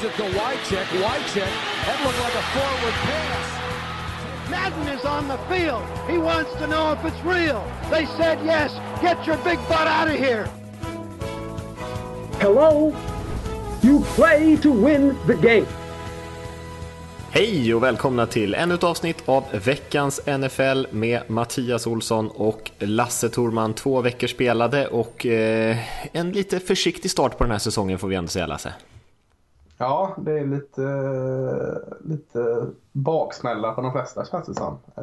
Gives it to Wycheck. Wycheck. That looked like a forward pass. Madden is on the field. He wants to know if it's real. They said yes. Get your big butt out of here. Hello? You play to win the game. Hej och välkomna till ännu ett avsnitt av veckans NFL med Mattias Olsson och Lasse Torman. Två veckor spelade och eh, en lite försiktig start på den här säsongen får vi ändå säga Lasse. Ja, det är lite, lite baksmälla på de flesta känns det som. Eh,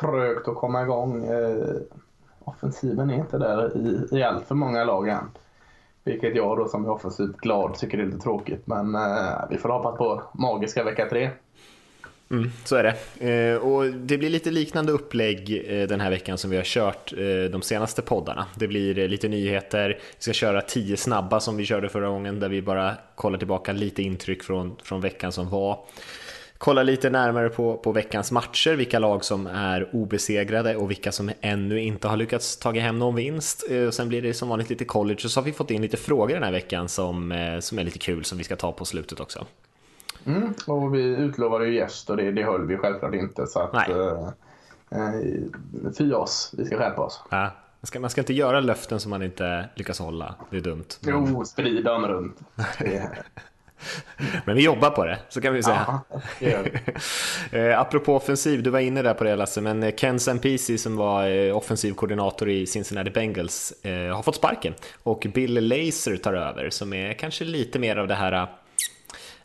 trögt att komma igång. Eh, offensiven är inte där i, i allt för många lag än. Vilket jag då som är offensivt glad tycker är lite tråkigt. Men eh, vi får hoppas på magiska vecka tre. Mm, så är det. Eh, och det blir lite liknande upplägg eh, den här veckan som vi har kört eh, de senaste poddarna. Det blir lite nyheter, vi ska köra tio snabba som vi körde förra gången där vi bara kollar tillbaka lite intryck från, från veckan som var. Kolla lite närmare på, på veckans matcher, vilka lag som är obesegrade och vilka som ännu inte har lyckats ta hem någon vinst. Och sen blir det som vanligt lite college och så har vi fått in lite frågor den här veckan som, som är lite kul som vi ska ta på slutet också. Mm, och vi utlovade ju gäst och det, det höll vi självklart inte. Så att, Nej. eh, eh, fy oss, vi ska skärpa oss. Ja, man, ska, man ska inte göra löften som man inte lyckas hålla, det är dumt. Jo, sprida dem runt. Men vi jobbar på det, så kan vi säga. ja. Eh, apropå offensiv, du var inne där på det Lasse, men eh, Ken Sampisi som var eh, offensiv koordinator i Cincinnati Bengals har fått sparken och Bill Laser tar över som är kanske lite mer av det här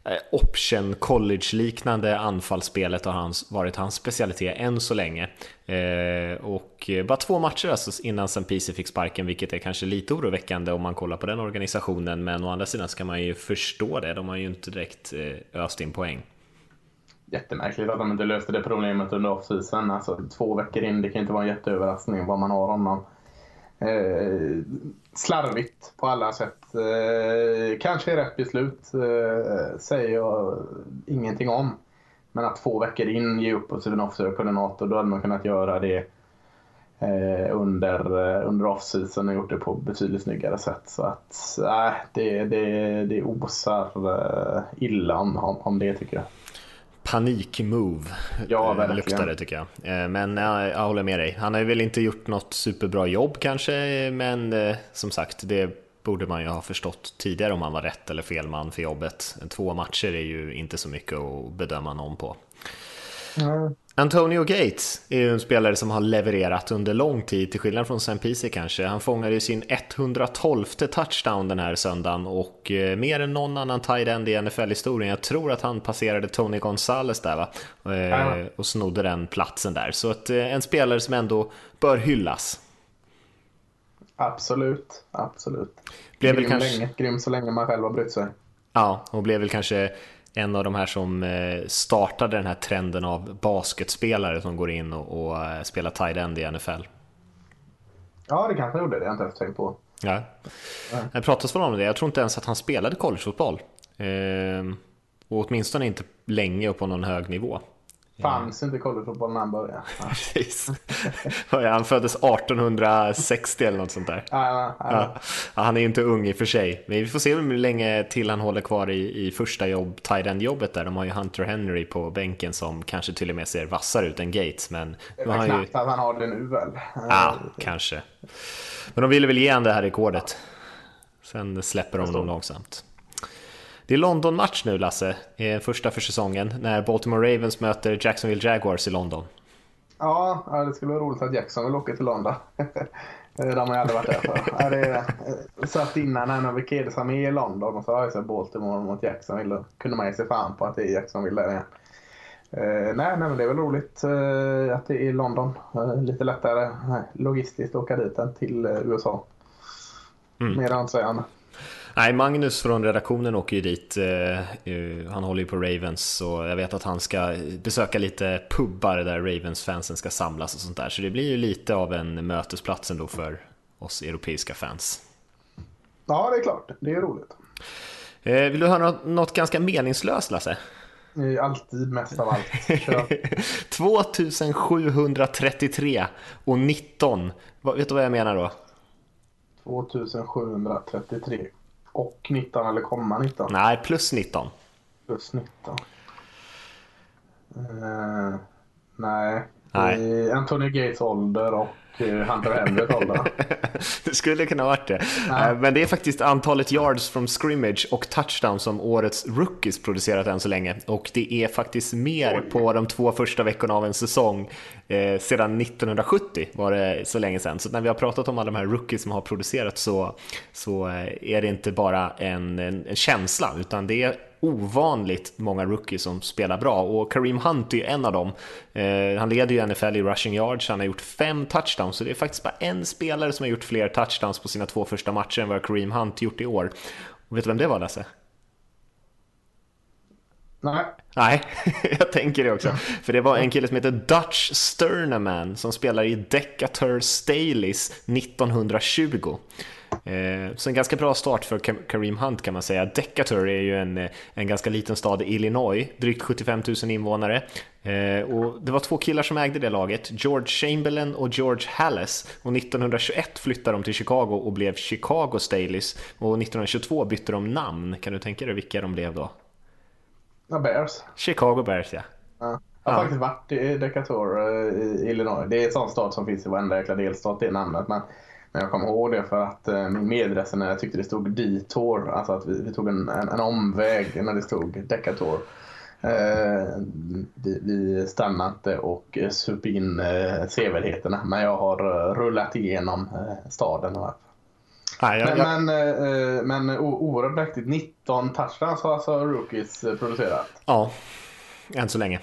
Eh, option college-liknande anfallsspelet har hans, varit hans specialitet än så länge. Eh, och eh, bara två matcher alltså innan Sampisi fick sparken, vilket är kanske lite oroväckande om man kollar på den organisationen, men å andra sidan ska man ju förstå det, de har ju inte direkt eh, öst in poäng. Jättemärkligt att de inte löste det problemet under off-season. Alltså, två veckor in, det kan inte vara en jätteöverraskning vad man har honom. Eh, slarvigt på alla sätt. Eh, kanske är rätt beslut, eh, säger jag ingenting om. Men att två veckor in ge upp och en offseason-koordinator, då hade man kunnat göra det eh, under, eh, under off-season och gjort det på betydligt snyggare sätt. Så att äh, det, det, det osar eh, illa om, om det tycker jag panik-move Ja, eh, verkligen. luktar det tycker jag. Eh, Men ja, jag håller med dig. Han har väl inte gjort något superbra jobb kanske, men eh, som sagt, det borde man ju ha förstått tidigare om han var rätt eller fel man för jobbet. Två matcher är ju inte så mycket att bedöma någon på. Antonio Gates är ju en spelare som har levererat under lång tid, till skillnad från Sampisi kanske. Han fångade ju sin 112 touchdown den här söndagen och eh, mer än någon annan tight end i NFL-historien. Jag tror att han passerade Tony Gonzalez där va? Eh, och snodde den platsen där. Så att, eh, en spelare som ändå bör hyllas. Absolut, absolut. Blev grym, kanske- länge, grym så länge man själv har brytt sig. Ja, och blev väl kanske en av de här som eh, startade den här trenden av basketspelare som går in och, och eh, spelar tight end i NFL. Ja, det kanske gjorde det. Har jag inte ens tänkt på. Ja. Det pratas väl om det. Jag tror inte ens att han spelade collegefotboll. Ehm, och åtminstone inte länge och på någon hög nivå. Fanns inte collegefotboll när han började. Ja. Precis. Han föddes 1860 eller något sånt där. Ja, ja, han är ju inte ung i och för sig. Men vi får se hur länge till han håller kvar i, i första jobb, tight end jobbet där. De har ju Hunter Henry på bänken som kanske till och med ser vassare ut än Gates. Men Det är ju... knappt att han har det nu väl. Ja, kanske. Men de ville väl ge han det här rekordet. Sen släpper de honom långsamt. Det är London-match nu Lasse, eh, första för säsongen, när Baltimore Ravens möter Jacksonville Jaguars i London. Ja, det skulle vara roligt att Jackson vill åka till London. De har ju aldrig varit där förr. Ja, det är- satt innan här när vi Kedesa med i London och så har jag sett Baltimore mot Jacksonville. Då kunde man ju se fan på att det är Jacksonville där igen. Eh, nej, nej, men det är väl roligt eh, att det är London. Eh, lite lättare eh, logistiskt att åka dit än till eh, USA. Mm. Mer ansägande. Nej, Magnus från redaktionen åker ju dit. eh, eh, Han håller ju på Ravens och jag vet att han ska besöka lite pubbar där Ravens-fansen ska samlas och sånt där. Så det blir ju lite av en mötesplats ändå för oss europeiska fans. Ja, det är klart. Det är roligt. Eh, Vill du höra något, ganska meningslöst Lasse? Alltid mest av allt. Kör. 2733 och 19. Vad- Vet du vad jag menar då? 2733. Och 19 eller komma 19? Nej, plus 19. Plus 19. Uh, nej. nej. Anthony Gates ålder och Hunter Henrys ålder. det skulle kunna varit det. Ja. Men det är faktiskt antalet yards from scrimmage och touchdown som årets rookies producerat än så länge. Och det är faktiskt mer Oj. på de två första veckorna av en säsong eh, sedan 1970 var det så länge sedan. Så när vi har pratat om alla de här rookies som har producerat så, så är det inte bara en, en, en känsla utan det är ovanligt många rookies som spelar bra och Kareem Hunt är en av dem. Eh, han leder ju NFL i rushing yards, han har gjort fem touchdowns, så det är faktiskt bara en spelare som har gjort fler touchdowns på sina två första matcher än vad Kareem Hunt gjort i år. Och vet du vem det var Lasse? Nej. Nej, jag tänker det också. För det var en kille som heter Dutch Sternaman som spelar i Decatur Staleys 1920. Eh, så en ganska bra start för Kareem Hunt kan man säga. Decatur är ju en, en ganska liten stad i Illinois, drygt 75 000 invånare. Eh, och det var två killar som ägde det laget, George Chamberlain och George Halles. Och 1921 flyttade de till Chicago och blev Chicago Staleys. Och 1922 bytte de namn. Kan du tänka dig vilka de blev då? Bears. Chicago Bears, ja. ja. Jag har ja. faktiskt varit i Decatur eh, i Illinois. Det är en sån stad som finns i varenda jäkla delstat, det namnet. Men men jag kommer ihåg det för att eh, min medresenär tyckte det stod detour, alltså att vi, vi tog en, en, en, omväg när det stod Decatur. Eh, vi, vi stannade och sup in eh, sevärdheterna, men jag har eh, rullat igenom eh, staden. Nej, jag, men, jag... men, eh, men oerhört mäktigt. 19 touchdowns har alltså rookies producerat. Ja, än så länge.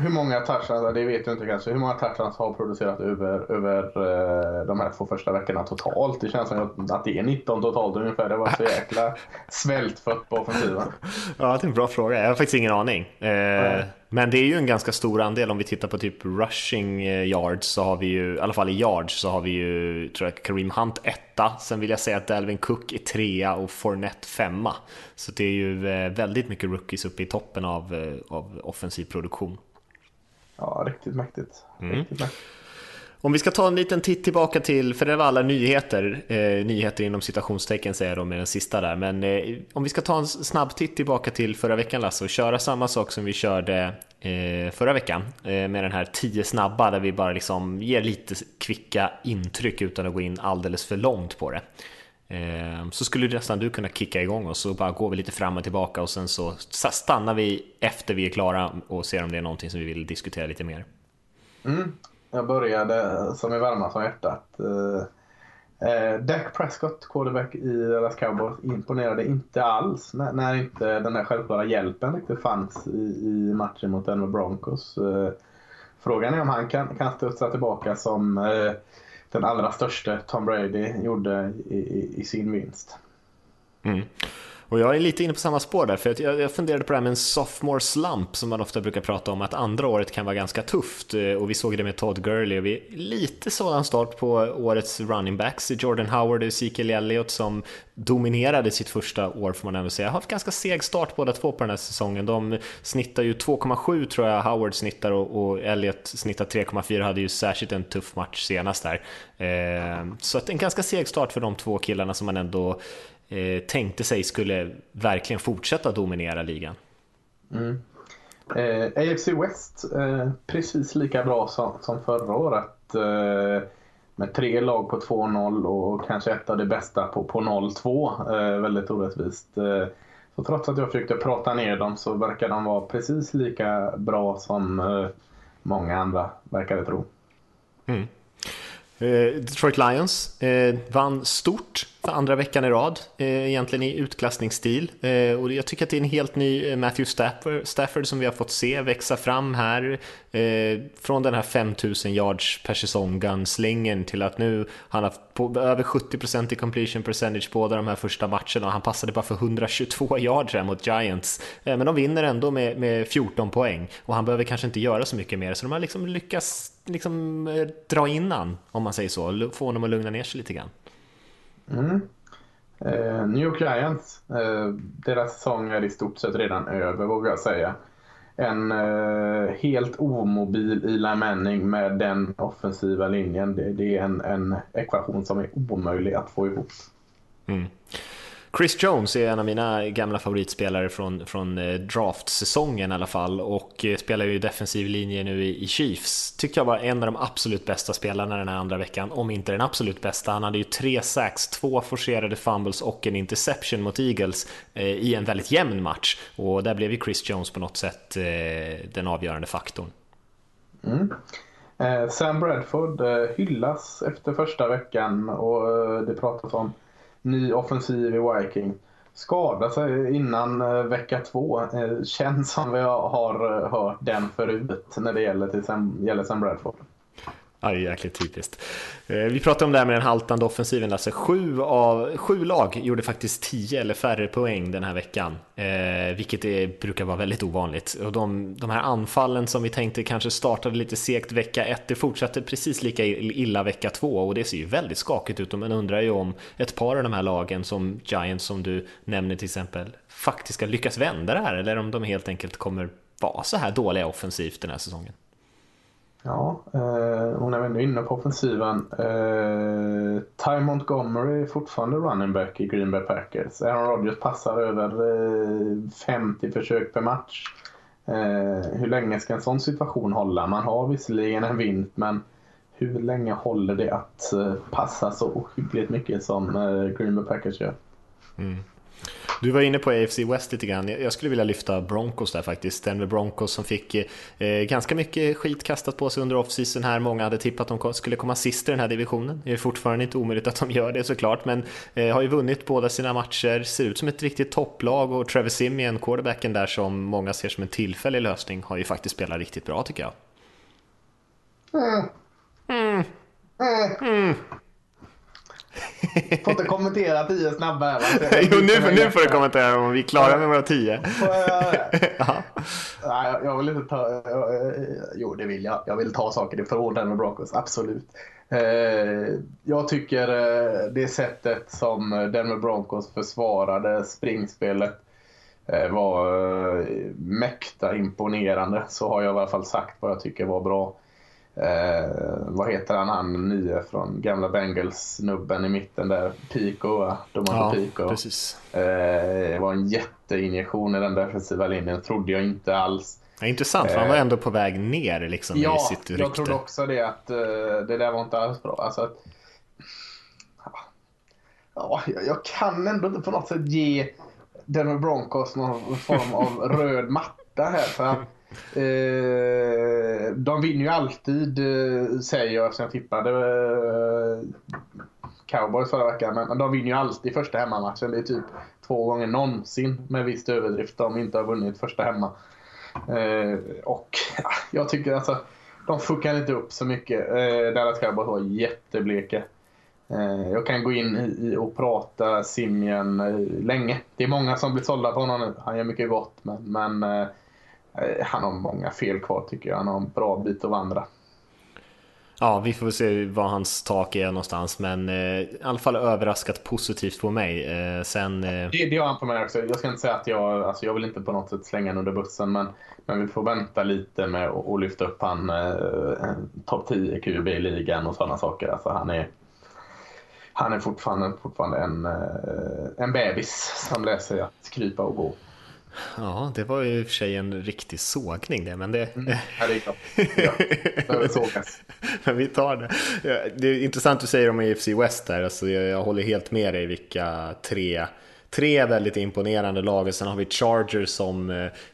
Hur många touchdowns, det vet du inte kanske, hur många touchdowns har producerat över, över uh, de här två första veckorna totalt? Det känns som att det är 19 totalt ungefär. Det var så jäkla svältfött på offensiven. ja, det är en bra fråga. Jag har faktiskt ingen aning. Uh, men det är ju en ganska stor andel. Om vi tittar på typ rushing eh, yards så har vi ju, i alla fall i yards så har vi ju, tror jag, Kareem Hunt etta. Sen vill jag säga att Dalvin Cook är trea och Fournette femma. Så det är ju väldigt mycket rookies uppe i toppen av, av offensiv produktion. Ja, riktigt mäktigt. Mm. Riktigt mäktigt. Om vi ska ta en liten titt tillbaka till, för det var alla nyheter, eh, nyheter inom citationstecken säger jag då med den sista där, men eh, om vi ska ta en snabb titt tillbaka till förra veckan Lasse och köra samma sak som vi körde eh, förra veckan eh, med den här 10 snabba där vi bara liksom ger lite kvicka intryck utan att gå in alldeles för långt på det. Ehm, så skulle nästan du kunna kicka igång oss så bara går vi lite fram och tillbaka och sen så stannar vi efter vi är klara och ser om det är någonting som vi vill diskutera lite mer. Mm. Jag började eh, som i varmast om hjärtat. Uh, Dak Prescott, quarterback i Dallas Cowboys, imponerade inte alls när, när, inte den där självklara hjälpen riktigt fanns i, i matchen mot Denver Broncos. Frågan är om han kan, kan studsa tillbaka som den allra största Tom Brady gjorde i, i, i sin vinst. Mm. Och jag är lite inne på samma spår där, för jag, jag funderade på det här med en sophomore slump som man ofta brukar prata om, att andra året kan vara ganska tufft. Eh, och vi såg det med Todd Gurley och vi lite sådan start på årets running backs, Jordan Howard och Ezekiel Elliott som dominerade sitt första år får man ändå säga. Har haft ganska seg start båda två på den här säsongen. De snittar ju 2,7 tror jag Howard snittar och, och Elliot snittar 3,4, hade ju särskilt en tuff match senast där. Eh, så att en ganska seg start för de två killarna som man ändå eh, tänkte sig skulle verkligen fortsätta dominera ligan. Mm. Eh, AFC West, eh, precis lika bra som, som förra året. Eh, med tre lag på 2-0 och kanske ett av det bästa på, på 0-2. Eh, väldigt orättvist. Eh, så trots att jag försökte prata ner dem så verkar de vara precis lika bra som eh, många andra verkade tro. Mm. Eh, Detroit Lions eh, vann stort för andra veckan i rad, eh, egentligen i utklassningsstil. Eh, och jag tycker att det är en helt ny eh, Matthew Stafford, Stafford som vi har fått se växa fram här. Eh, från den här 5000 yards per säsong gunslingen till att nu han har på över 70% i completion percentage båda de här första matcherna och han passade bara för 122 yards här mot Giants. Eh, men de vinner ändå med, med 14 poäng och han behöver kanske inte göra så mycket mer så de har liksom lyckats liksom, eh, dra innan, om man säger så, få honom att lugna ner sig lite grann. Mm. Eh, New York Giants, eh, deras säsong är i stort sett redan över vågar jag säga. En eh, helt omobil Eli Manning med den offensiva linjen, det, det är en, en, ekvation som är omöjlig att få ihop. Mm. Chris Jones är en av mina gamla favoritspelare från, från eh, draftsäsongen i alla fall och eh, spelar ju defensiv linje nu i, i Chiefs. Tyckte jag var en av de absolut bästa spelarna den här andra veckan, om inte den absolut bästa. Han hade ju tre sacks, två forcerade fumbles och en interception mot Eagles eh, i en väldigt jämn match och där blev ju Chris Jones på något sätt eh, den avgörande faktorn. Mm. Eh, Sam Bradford eh, hyllas efter första veckan och eh, det pratas om ny offensiv i Viking. Skada sig innan eh, vecka två. Eh, känns som vi har eh, hört den förut när det gäller, till Sam, gäller Sam Bradford. Ja, det är jäkligt typiskt. Eh, vi pratade om det här med den haltande offensiven. Alltså sju, av, sju lag gjorde faktiskt tio eller färre poäng den här veckan, eh, vilket är, brukar vara väldigt ovanligt. Och de, de här anfallen som vi tänkte kanske startade lite segt vecka ett, det fortsatte precis lika illa vecka två och det ser ju väldigt skakigt ut. Och man undrar ju om ett par av de här lagen som Giants som du nämner till exempel faktiskt ska lyckas vända det här eller om de helt enkelt kommer vara så här dåliga offensivt den här säsongen. Ja, eh, hon är ändå inne på offensiven. Eh, Ty Montgomery är fortfarande running back i Green Bay Packers. Aaron Rodgers passar över eh, 50 försök per match. Eh, hur länge ska en sån situation hålla? Man har visserligen en vinst, men hur länge håller det att eh, passa så ohyggligt mycket som eh, Green Bay Packers gör? Mm. Du var inne på AFC West lite grann. Jag skulle vilja lyfta Broncos där faktiskt. Denver Broncos som fick eh, ganska mycket skit kastat på sig under offseason här. Många hade tippat att de skulle komma sist i den här divisionen. Det är fortfarande inte omöjligt att de gör det såklart, men eh, har ju vunnit båda sina matcher. Ser ut som ett riktigt topplag och Trevor Simeon, quarterbacken där som många ser som en tillfällig lösning, har ju faktiskt spelat riktigt bra tycker jag. Mm. Mm. Mm. Får inte kommentera tio snabba här Jo, nu, nu får du kommentera om vi är klara med våra tio. Får jag Nej, jag vill inte ta... Jo, det vill jag. Jag vill ta saker ifrån Denver Broncos, absolut. Eh, jag tycker eh, det sättet som Denver Broncos försvarade springspelet eh, var mäkta imponerande. Så har jag i alla fall sagt vad jag tycker var bra. Eh, vad heter han, han nye från gamla Bengals-snubben i mitten där? Pico, va? ja, Pico. Precis. Eh, det var en jätteinjektion i den defensiva linjen, trodde jag inte alls. Ja, intressant, för han var eh, ändå på väg ner liksom, ja, i sitt rykte. jag trodde också det, att uh, det där var inte alls bra. Alltså att, ja, jag kan ändå inte på något sätt ge Denver Broncos någon form av röd matta här. För att Eh, de vinner ju alltid, eh, säger jag eftersom jag tippade eh, Cowboys förra veckan. Men de vinner ju alltid första hemmamatchen. Det är typ två gånger någonsin med viss överdrift de inte har vunnit första hemma. Eh, och ja, jag tycker alltså, de fuckar inte upp så mycket. Eh, Dallas Cowboys var jättebleka. Eh, jag kan gå in i och prata Simien eh, länge. Det är många som blir sålda på honom nu. Han gör mycket gott men, men Eh, han har många fel kvar tycker jag. Han har en bra bit att vandra. Ja, vi får se vad hans tak är någonstans, men eh, i alla fall överraskat positivt på mig. Eh, sen, eh... det, det har han på mig också. Jag ska inte säga att jag, alltså jag vill inte på något sätt slänga honom under bussen, men, men vi får vänta lite med att lyfta upp han eh, topp 10 QB i ligan och sådana saker. Alltså han är, han är fortfarande, fortfarande en, eh, en bebis som lär sig att krypa och gå. Ja, det var ju i och för sig en riktig sågning det, men det... Mm. Ja, det är klart. Ja, sågas. men vi tar det. Det är intressant du säger om AFC West där, alltså jag, håller helt med dig vilka tre tre väldigt imponerande lag. Sen har vi Chargers som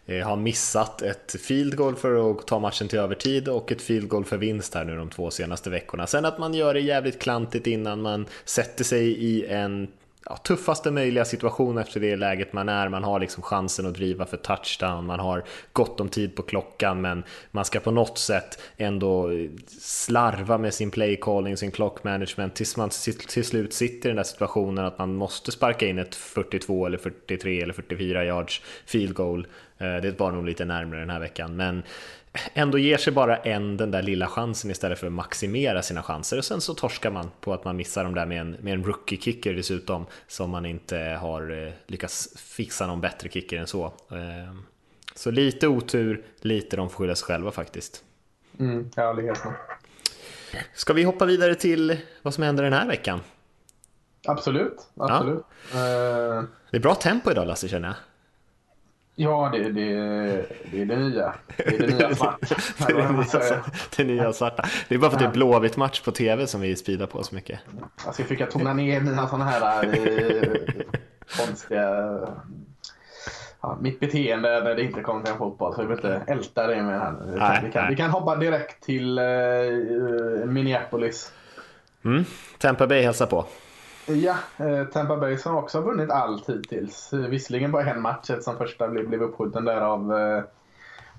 eh, har missat ett field goal för att ta matchen till övertid och ett field goal för vinst här nu de två senaste veckorna. Sen att man gör det jävligt klantigt innan man sätter sig i en ja, tuffaste möjliga situation efter det läget man är. Man har liksom chansen att driva för touchdown, man har gott om tid på klockan, men man ska på något sätt ändå slarva med sin play calling, sin clock management tills man till slut sitter i den där situationen att man måste sparka in ett 42 eller 43 eller 44 yards field goal. Eh, det var nog lite närmare den här veckan, men ändå ger sig bara en den där lilla chansen istället för att maximera sina chanser och sen så torskar man på att man missar dem där med en, med en rookie-kicker dessutom som man inte har eh, lyckats fixa någon bättre kicker än så. Eh, så lite otur, lite de får skylla sig själva faktiskt. Mm, ja, det är helt Ska vi hoppa vidare till vad som händer den här veckan? Absolut, absolut. Ja. Uh, det är bra tempo idag Lasse känner jag. Ja, det, det, det är det nya. Det är det nya svarta. det, är det, nya, det nya svarta. Det är bara för att det är Blåvitt match på tv som vi speedar på så mycket. Jag fick tona ner mina sådana här eh, konstiga... Ja, mitt beteende när det inte kommer till en fotboll, så jag vill inte älta det med här. Nej, vi, kan, vi kan hoppa direkt till eh, Minneapolis. Mm. Tampa Bay hälsar på. Ja, eh, Tampa Bay som också har vunnit allt hittills. Visserligen bara en match som första blev, blev uppskjuten där av eh,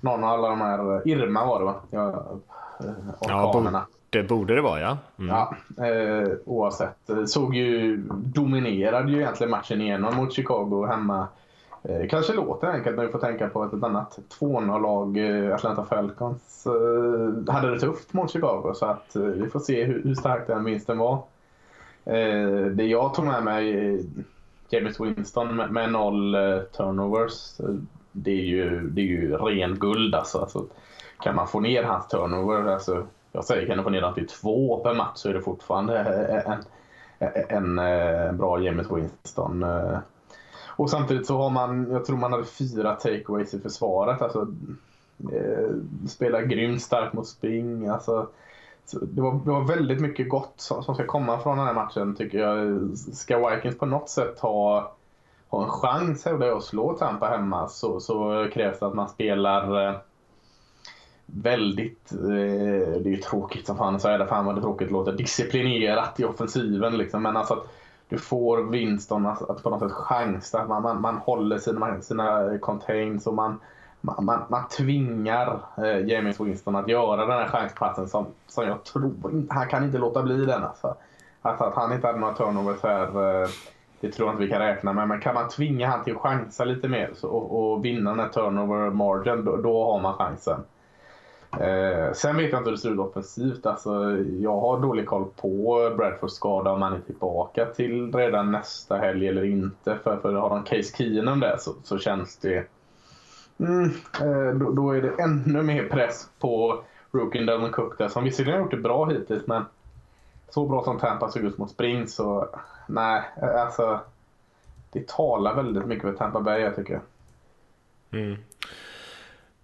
någon av alla de här. Irma var det va? Ja, eh, orkanerna. Ja, det borde det vara ja. Mm. Ja, eh, oavsett. Såg ju, dominerade ju egentligen matchen igenom mot Chicago hemma. Eh, kanske låter enkelt när vi får tänka på ett annat 2-0-lag, eh, Atlanta Falcons, eh, hade det tufft mot Chicago. Så att eh, vi får se hur, hur stark den vinsten var. Eh, det jag tog med mig, eh, James Winston med, med noll eh, turnovers, eh, det är ju, det är ju ren guld alltså. alltså. Kan man få ner hans turnover, alltså, jag säger kan du få ner den till två per match så är det fortfarande eh, en, en, en bra James Winston. Och samtidigt så har man, jag tror man hade fyra takeaways i försvaret. Alltså, spelar grymt starkt mot spring. Alltså, det var, det var väldigt mycket gott som, som, ska komma från den här matchen tycker jag. Ska Vikings på något sätt ha, ha en chans att slå Tampa hemma så, så krävs det att man spelar eh, väldigt, eh, det är ju tråkigt som fan att säga det, fan vad det tråkigt låter, disciplinerat i offensiven liksom. Men alltså att du får Winston att, att på något sätt chansa, man, man, man håller sina, sina contains och man man, man, man tvingar eh, James Winston att göra den här chanspassen som, som jag tror inte, han kan inte låta bli den alltså. Alltså att han inte hade några turnovers här, eh, det tror jag inte vi kan räkna med. Men kan man tvinga han till att chansa lite mer så, och, och vinna den här turnover margin, då, då har man chansen. Eh, sen vet jag inte hur det ser ut offensivt. Alltså, jag har dålig koll på Bradfords skada om han är tillbaka till redan nästa helg eller inte. För, för har de Case Keenum där så, så känns det Mm, eh, då, då, är det ännu mer press på rookien Delvin Cook där, som visserligen har gjort det bra hittills, men så bra som Tampa såg ut mot Spring så nej, eh, alltså det talar väldigt mycket för Tampa Bay jag tycker. Mm.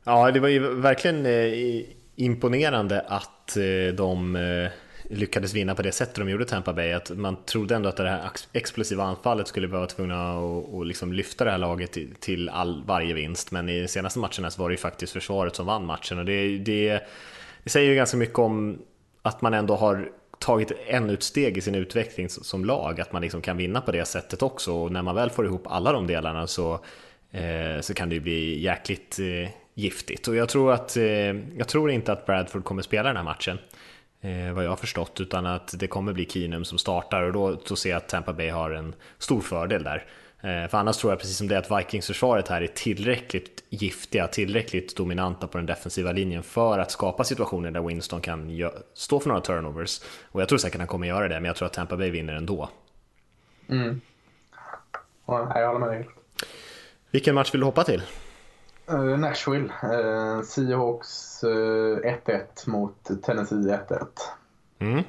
Ja, det var ju verkligen eh, imponerande att eh, de lyckades vinna på det sättet de gjorde Tampa Bay. Att man trodde ändå att det här explosiva anfallet skulle vara tvungna att och liksom lyfta det här laget till all, varje vinst. Men i senaste matcherna så var det ju faktiskt försvaret som vann matchen. Och det, det, det säger ju ganska mycket om att man ändå har tagit en utsteg i sin utveckling som lag, att man liksom kan vinna på det sättet också. Och när man väl får ihop alla de delarna så, eh, så kan det ju bli jäkligt eh, giftigt. Och jag tror, att, eh, jag tror inte att Bradford kommer spela den här matchen eh, vad jag har förstått, utan att det kommer bli Keenum som startar och då, då ser jag att Tampa Bay har en stor fördel där. Eh, för annars tror jag precis som det att Vikings-försvaret här är tillräckligt giftiga, tillräckligt dominanta på den defensiva linjen för att skapa situationer där Winston kan stå för några turnovers. Och jag tror säkert han kommer göra det, men jag tror att Tampa Bay vinner ändå. Mm. Ja, jag håller med dig. Vilken match vill du hoppa till? Uh, Nashville. Uh, Seahawks uh, 1-1 mot Tennessee 1-1. Mm.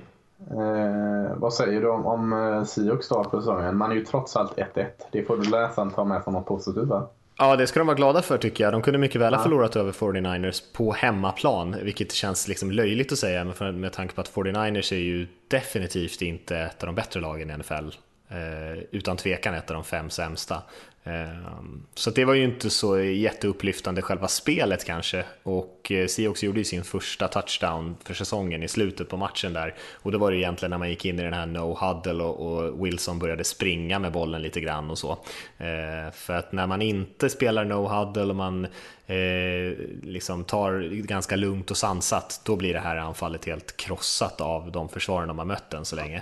Uh, vad säger du om, om Seahawks start på säsongen? Man är ju trots allt 1-1. Det får du läsaren ta med som något positivt va? Ja, det ska de vara glada för tycker jag. De kunde mycket väl ha förlorat över 49ers på hemmaplan, vilket känns liksom löjligt att säga med, med tanke på att 49ers är ju definitivt inte ett av de bättre lagen i NFL. Eh, utan tvekan ett av de fem sämsta. Ehm, så det var ju inte så jätteupplyftande själva spelet kanske. Och eh, Seahawks gjorde ju sin första touchdown för säsongen i slutet på matchen där. Och det var det egentligen när man gick in i den här no huddle och, Wilson började springa med bollen lite grann och så. Ehm, för att när man inte spelar no huddle och man eh, liksom tar ganska lugnt och sansat, då blir det här anfallet helt krossat av de försvaren de har mött än så länge.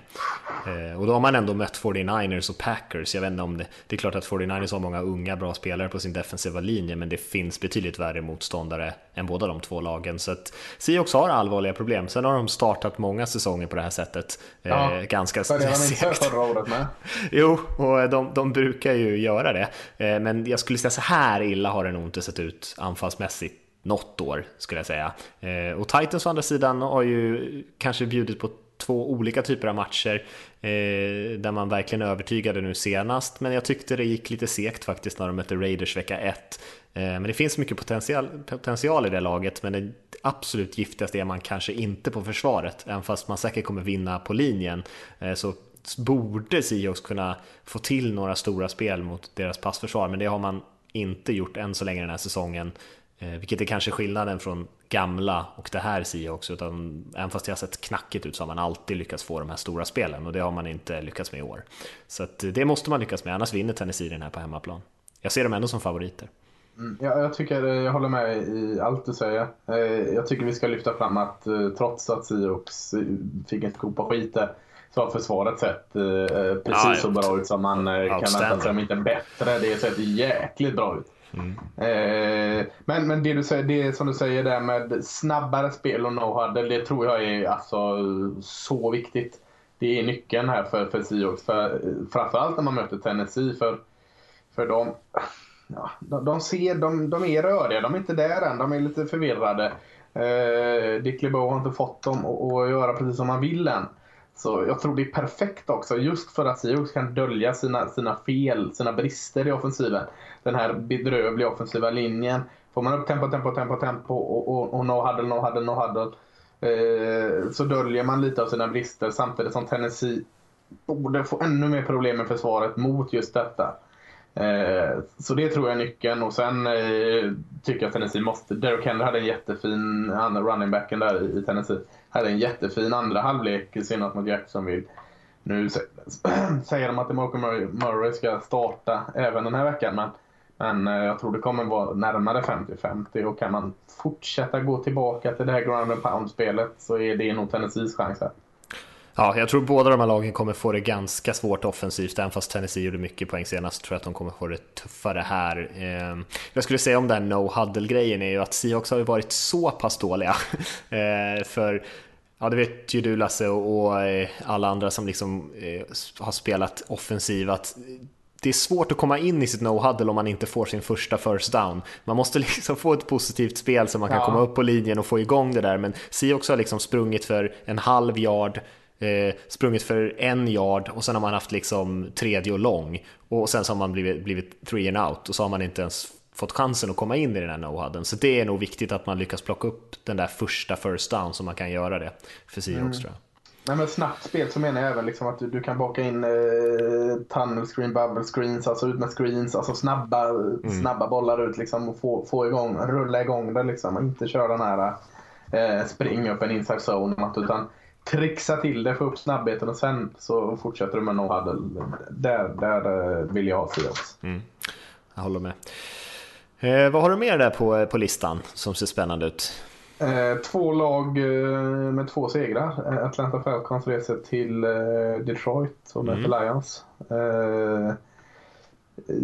Eh, och då har man ändå mött 49ers och Packers. Jag vet inte om det, det är klart att 49ers har många unga bra spelare på sin defensiva linje, men det finns betydligt värre motståndare än båda de två lagen. Så att Seahawks har allvarliga problem. Sen har de startat många säsonger på det här sättet. Eh, ja, ganska segt. Förra året med. Jo, och de, de brukar ju göra det. Eh, men jag skulle säga så här illa har det nog inte sett ut anfallsmässigt något år skulle jag säga. Eh, och Titans å andra sidan har ju kanske bjudit på två olika typer av matcher eh, där man verkligen övertygade nu senast, men jag tyckte det gick lite segt faktiskt när de mötte Raiders vecka 1. Eh, men det finns mycket potential, potential i det laget, men det absolut giftigaste är man kanske inte på försvaret, även fast man säkert kommer vinna på linjen. Eh, så borde Seahawks kunna få till några stora spel mot deras passförsvar, men det har man inte gjort än så länge den här säsongen. Eh, vilket är kanske skillnaden från gamla och det här Seahawks, utan även fast det har sett knackigt ut så har man alltid lyckats få de här stora spelen och det har man inte lyckats med i år. Så det måste man lyckas med, annars vinner Tennessee den här på hemmaplan. Jag ser dem ändå som favoriter. Mm, ja, jag tycker eh, jag håller med i allt du säger. Eh, jag tycker vi ska lyfta fram att trots att Seahawks fick ett kopa skit där har försvaret sett precis ja, så bra ut som man kan vänta sig, om inte bättre. Det sett jäkligt bra ut. Mm. Eh, men, men det du säger, det som du säger där med snabbare spel och no-huddle, det tror jag är alltså så viktigt. Det är nyckeln här för, för Seahawks. För, framförallt när man möter Tennessee. För, för de, ja, de, de, ser, de, de är röriga, de är inte där än, de är lite förvirrade. Eh, Dick LeBeau har inte fått dem att, att göra precis som man vill än. Så jag tror det är perfekt också just för att Seahawks kan dölja sina, sina fel, sina brister i offensiven. Den här bedrövliga offensiva linjen. Får man upp tempo, tempo, tempo, tempo och, och, och no huddle, no huddle, no huddle. Eh, så döljer man lite av sina brister samtidigt som Tennessee borde få ännu mer problem med försvaret mot just detta. Eh, så det tror jag är nyckeln och sen eh, tycker jag Tennessee måste... Derrick Henry hade en jättefin, han running backen där i Tennessee, hade en jättefin andra halvlek i synnerhet mot Jacksonville. Nu säger de att Malcolm Murray ska starta även den här veckan men, men eh, jag tror det kommer vara närmare 50-50 och kan man fortsätta gå tillbaka till det här ground and pound-spelet så är det nog Tennessees chans här. Ja, jag tror båda de här lagen kommer få det ganska svårt offensivt, även fast Tennessee gjorde mycket poäng senast, tror jag att de kommer få det tuffare här. Ehm, jag skulle säga om den no-huddle-grejen är ju att Seahawks har ju varit så pass dåliga. Eh, för Ja, det vet ju du Lasse och eh, alla andra som liksom eh, har spelat offensiv att det är svårt att komma in i sitt no-huddle om man inte får sin första first down. Man måste liksom få ett positivt spel så man kan ja. komma upp på linjen och få igång det där. Men Seahawks har liksom sprungit för en halv yard, eh, sprungit för en yard och sen har man haft liksom tredje och lång och sen så har man blivit, blivit three and out och så har man inte ens fått chansen att komma in i den här no-hudden. Så det är nog viktigt att man lyckas plocka upp den där första first down så man kan göra det för Seahawks mm. tror jag. Nej, men snabbt spel så menar jag även liksom att du, du kan baka in eh, tunnel screen, bubble screens, alltså ut med screens, alltså snabba, mm. snabba bollar ut liksom och få, få igång, rulla igång det liksom. Inte köra den här eh, spring upp en inside zone utan trixa till det, få upp snabbheten och sen så fortsätter du med no huddle. Där, där eh, vill jag ha Seahawks. Mm. Jag håller med. Eh, vad har du mer där på, eh, på listan som ser spännande ut? Eh, två lag eh, med två segrar. Eh, Atlanta Falcons reser till Detroit och möter mm. Lions. Eh,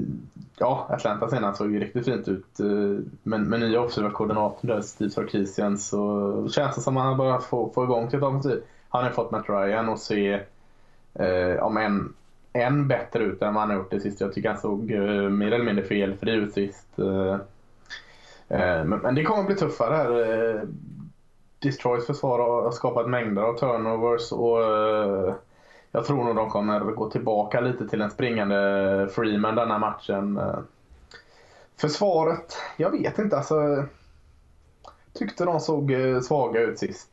ja, Atlanta senast såg ju riktigt fint ut. Eh, men med nya offensiva koordinatorn där, Steve Sarkisian, så känns det som att han börjat få, få igång sitt offensiv. Han har fått Matt Ryan och se eh, om en än bättre ut än vad han har gjort det sist. Jag tycker han såg uh, mer eller mindre felfri ut sist. Uh, uh, men, men, det kommer bli tuffare här. Destroys försvar har skapat mängder av turnovers och jag tror nog de kommer gå tillbaka lite till en springande Freeman denna matchen. Försvaret, jag vet inte alltså. Tyckte de såg svaga ut sist.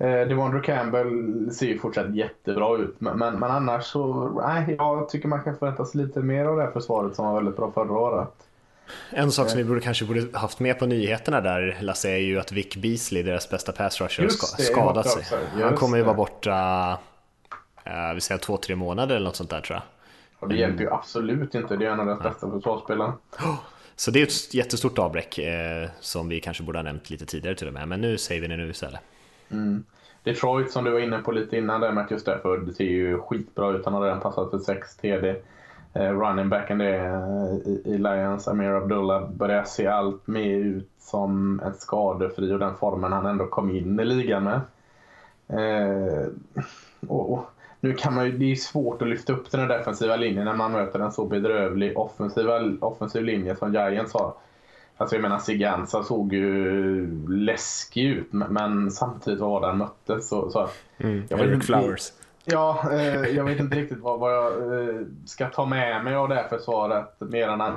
Eh, Devondre Campbell ser ju fortsatt jättebra ut. Men, men, men, annars så, nej, jag tycker man kan förvänta sig lite mer av det här försvaret som var väldigt bra förra året. En sak som vi borde, kanske borde haft med på nyheterna där Lasse är ju att Vic Beasley, deras bästa pass rusher, har skadat sig. Han kommer ju vara borta, eh, vi säger två, tre månader eller något sånt där tror jag. Och det hjälper ju absolut inte, det är en av deras bästa försvarsspelarna. Så det är ett jättestort avbräck eh, som vi kanske borde ha nämnt lite tidigare till och med, men nu säger vi det nu istället. Mm. Detroit som du var inne på lite innan där just därför det ser ju skitbra ut. Han har redan passat för 6 TD. Eh, running backen det eh, i, i Lions, Amir Abdullah, börjar se allt mer ut som en skadefri och den formen han ändå kom in i ligan med. Eh, och, och, nu kan man ju, det är svårt att lyfta upp den defensiva linjen när man möter en så bedrövlig offensiva, offensiv linje som Giants har. Alltså jag menar Siganza såg ju läskig ut men samtidigt var den möttes. Så, så mm, Eric Flowers. Ja, eh, jag vet inte riktigt vad, vad jag eh, ska ta med mig av det här försvaret. Mer än att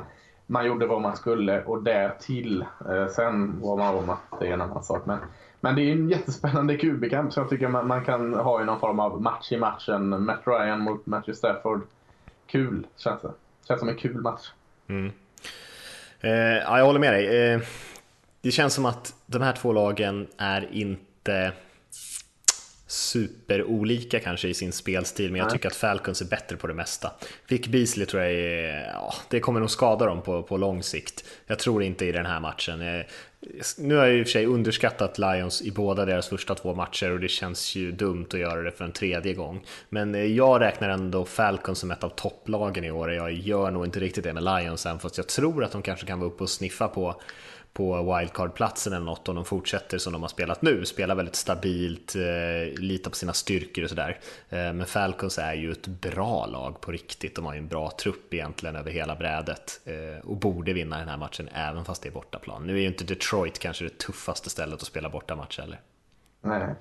man gjorde vad man skulle och därtill. Eh, sen var man om att det är en annan sak. Men, men det är en jättespännande QB-kamp så jag tycker man, man, kan ha i någon form av match i matchen. Matt Ryan mot Matthew Stafford. Kul känns det. Känns som en kul match. Mm. Eh, ja, jag håller med dig. Eh, det känns som att de här två lagen är inte superolika kanske i sin spelstil, men jag tycker att Falcons är bättre på det mesta. Vic Beasley tror jag är, ja, det kommer nog skada dem på, på lång sikt. Jag tror inte i den här matchen. Eh, nu har jag i och för sig underskattat Lions i båda deras första två matcher och det känns ju dumt att göra det för en tredje gång. Men eh, jag räknar ändå Falcons som ett av topplagen i år och jag gör nog inte riktigt det med Lions än, fast jag tror att de kanske kan vara uppe och sniffa på på wildcard-platsen eller något om de fortsätter som de har spelat nu, spelar väldigt stabilt, eh, litar på sina styrkor och sådär. Eh, men Falcons är ju ett bra lag på riktigt, de har ju en bra trupp egentligen över hela brädet eh, och borde vinna den här matchen även fast det är bortaplan. Nu är ju inte Detroit kanske det tuffaste stället att spela bortamatch heller. Nej.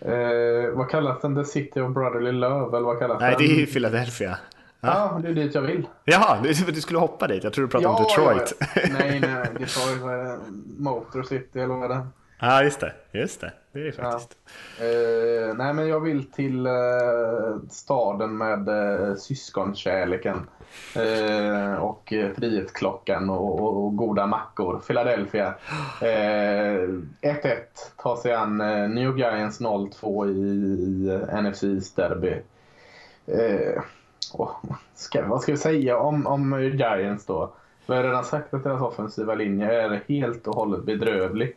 Eh, vad kallas den? The City of Brotherly Love? Eller vad kallas Nej, den? det är ju Philadelphia. Ja, det är dit jag vill. Jaha, du skulle hoppa dit. Jag tror du pratade ja, om Detroit. Ja. Nej, nej, Detroit var Motor City eller vad det? Ja, just det. Just det. Det är det faktiskt. Ja. Eh, nej, men jag vill till eh, staden med eh, syskonkärleken. Eh, och frihetsklockan och, och, och, goda mackor. Philadelphia. 1-1 eh, tar sig an eh, New Giants 0-2 i, i NFC East Derby. Oh, ska, vad ska vi säga om, om Giants då? Vi har redan sagt att deras offensiva linje är helt och hållet bedrövlig.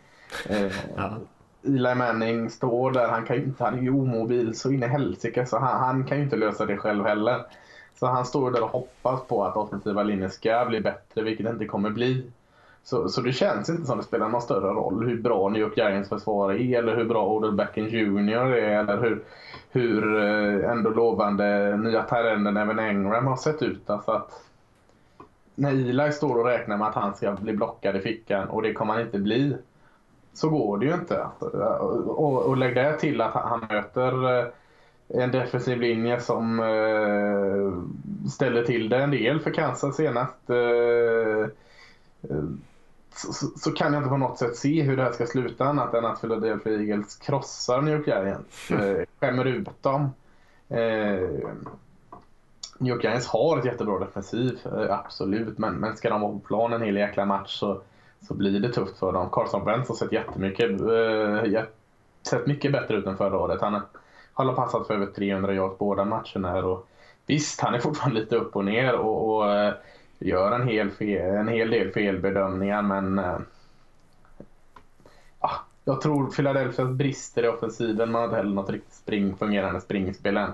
Eh, ja. Eli Manning står där, han, kan ju inte, han är ju omobil så in i helsike så han, han, kan ju inte lösa det själv heller. Så han står där och hoppas på att offensiva linjen ska bli bättre, vilket det inte kommer bli. Så, så det känns inte som det spelar någon större roll hur bra New York Giants försvar är eller hur bra Odell Beckham Jr är eller hur, hur eh, ändå lovande nya terrenden även Engram har sett ut. Alltså att när Eli står och räknar med att han ska bli blockad i fickan och det kommer han inte bli. Så går det ju inte. Alltså, och, och lägg det till att han möter eh, en defensiv linje som eh, ställer till det en del för Kansas senast så, så, så, kan jag inte på något sätt se hur det här ska sluta annat än att Philadelphia Eagles krossar New York Giants. Eh, skämmer ut dem. Eh, New York Giants har ett jättebra defensiv, eh, absolut. Men, men ska de vara på plan en hel jäkla match så, så blir det tufft för dem. Carson Wentz har sett jättemycket, eh, sett mycket bättre ut än förra året. Han har passat för över 300 yards båda matcherna. Och visst, han är fortfarande lite upp och ner. och, och eh, gör en hel, fel, en hel del felbedömningar men äh, jag tror Philadelphias brister i offensiven. Man har inte heller något riktigt spring, fungerande springspel än.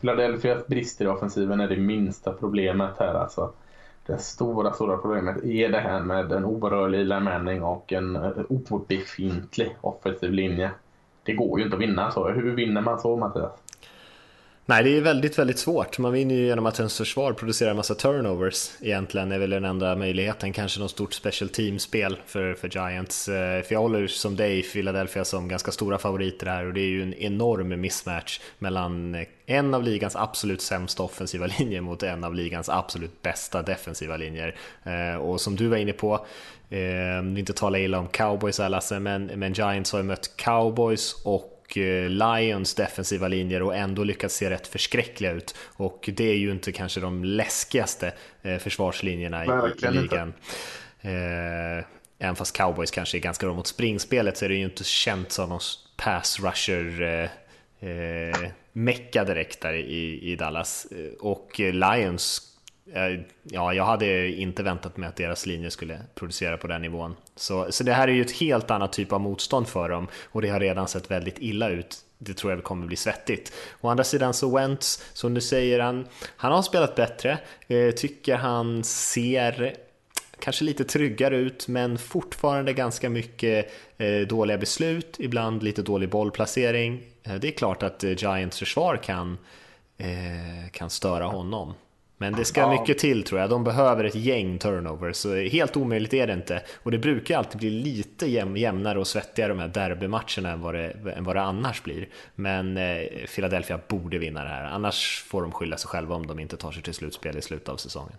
Philadelphias brister i offensiven är det minsta problemet här. Alltså, det stora, stora problemet är det här med en orörlig Eli Manning och en eh, obefintlig offensiv linje. Det går ju inte att vinna så. Hur vinner man så Mattias? Nej, det är väldigt, väldigt svårt. Man vinner ju genom att ens försvar producerar en massa turnovers egentligen, är väl den enda möjligheten. Kanske något stort special team-spel för, för Giants. Eh, för jag håller som dig Philadelphia som ganska stora favoriter här och det är ju en enorm mismatch mellan en av ligans absolut sämsta offensiva linjer mot en av ligans absolut bästa defensiva linjer. Eh, och som du var inne på, eh, inte tala illa om cowboys här Lasse, men, men Giants har ju mött cowboys och Eh, Lions defensiva linjer och ändå lyckats se rätt förskräckliga ut. Och det är ju inte kanske de läskigaste eh, försvarslinjerna i, i ligan. Eh, även fast cowboys kanske är ganska bra mot springspelet så är det ju inte känt som någon pass rusher eh, mecka direkt där i, i Dallas. Och Lions Eh, ja, jag hade inte väntat mig att deras linje skulle producera på den nivån. Så, så det här är ju ett helt annat typ av motstånd för dem och det har redan sett väldigt illa ut. Det tror jag kommer bli svettigt. Å andra sidan så Wentz, som du säger, han, han har spelat bättre. Eh, tycker han ser kanske lite tryggare ut, men fortfarande ganska mycket eh, dåliga beslut, ibland lite dålig bollplacering. Eh, det är klart att eh, Giants försvar kan, eh, kan störa honom. Men det ska Ja. mycket till tror jag. De behöver ett gäng turnovers, så helt omöjligt är det inte. Och det brukar alltid bli lite jäm, jämnare och svettigare de här derbymatcherna än vad, det, än vad det annars blir. Men eh, Philadelphia borde vinna det här, annars får de skylla sig själva om de inte tar sig till slutspel i slutet av säsongen.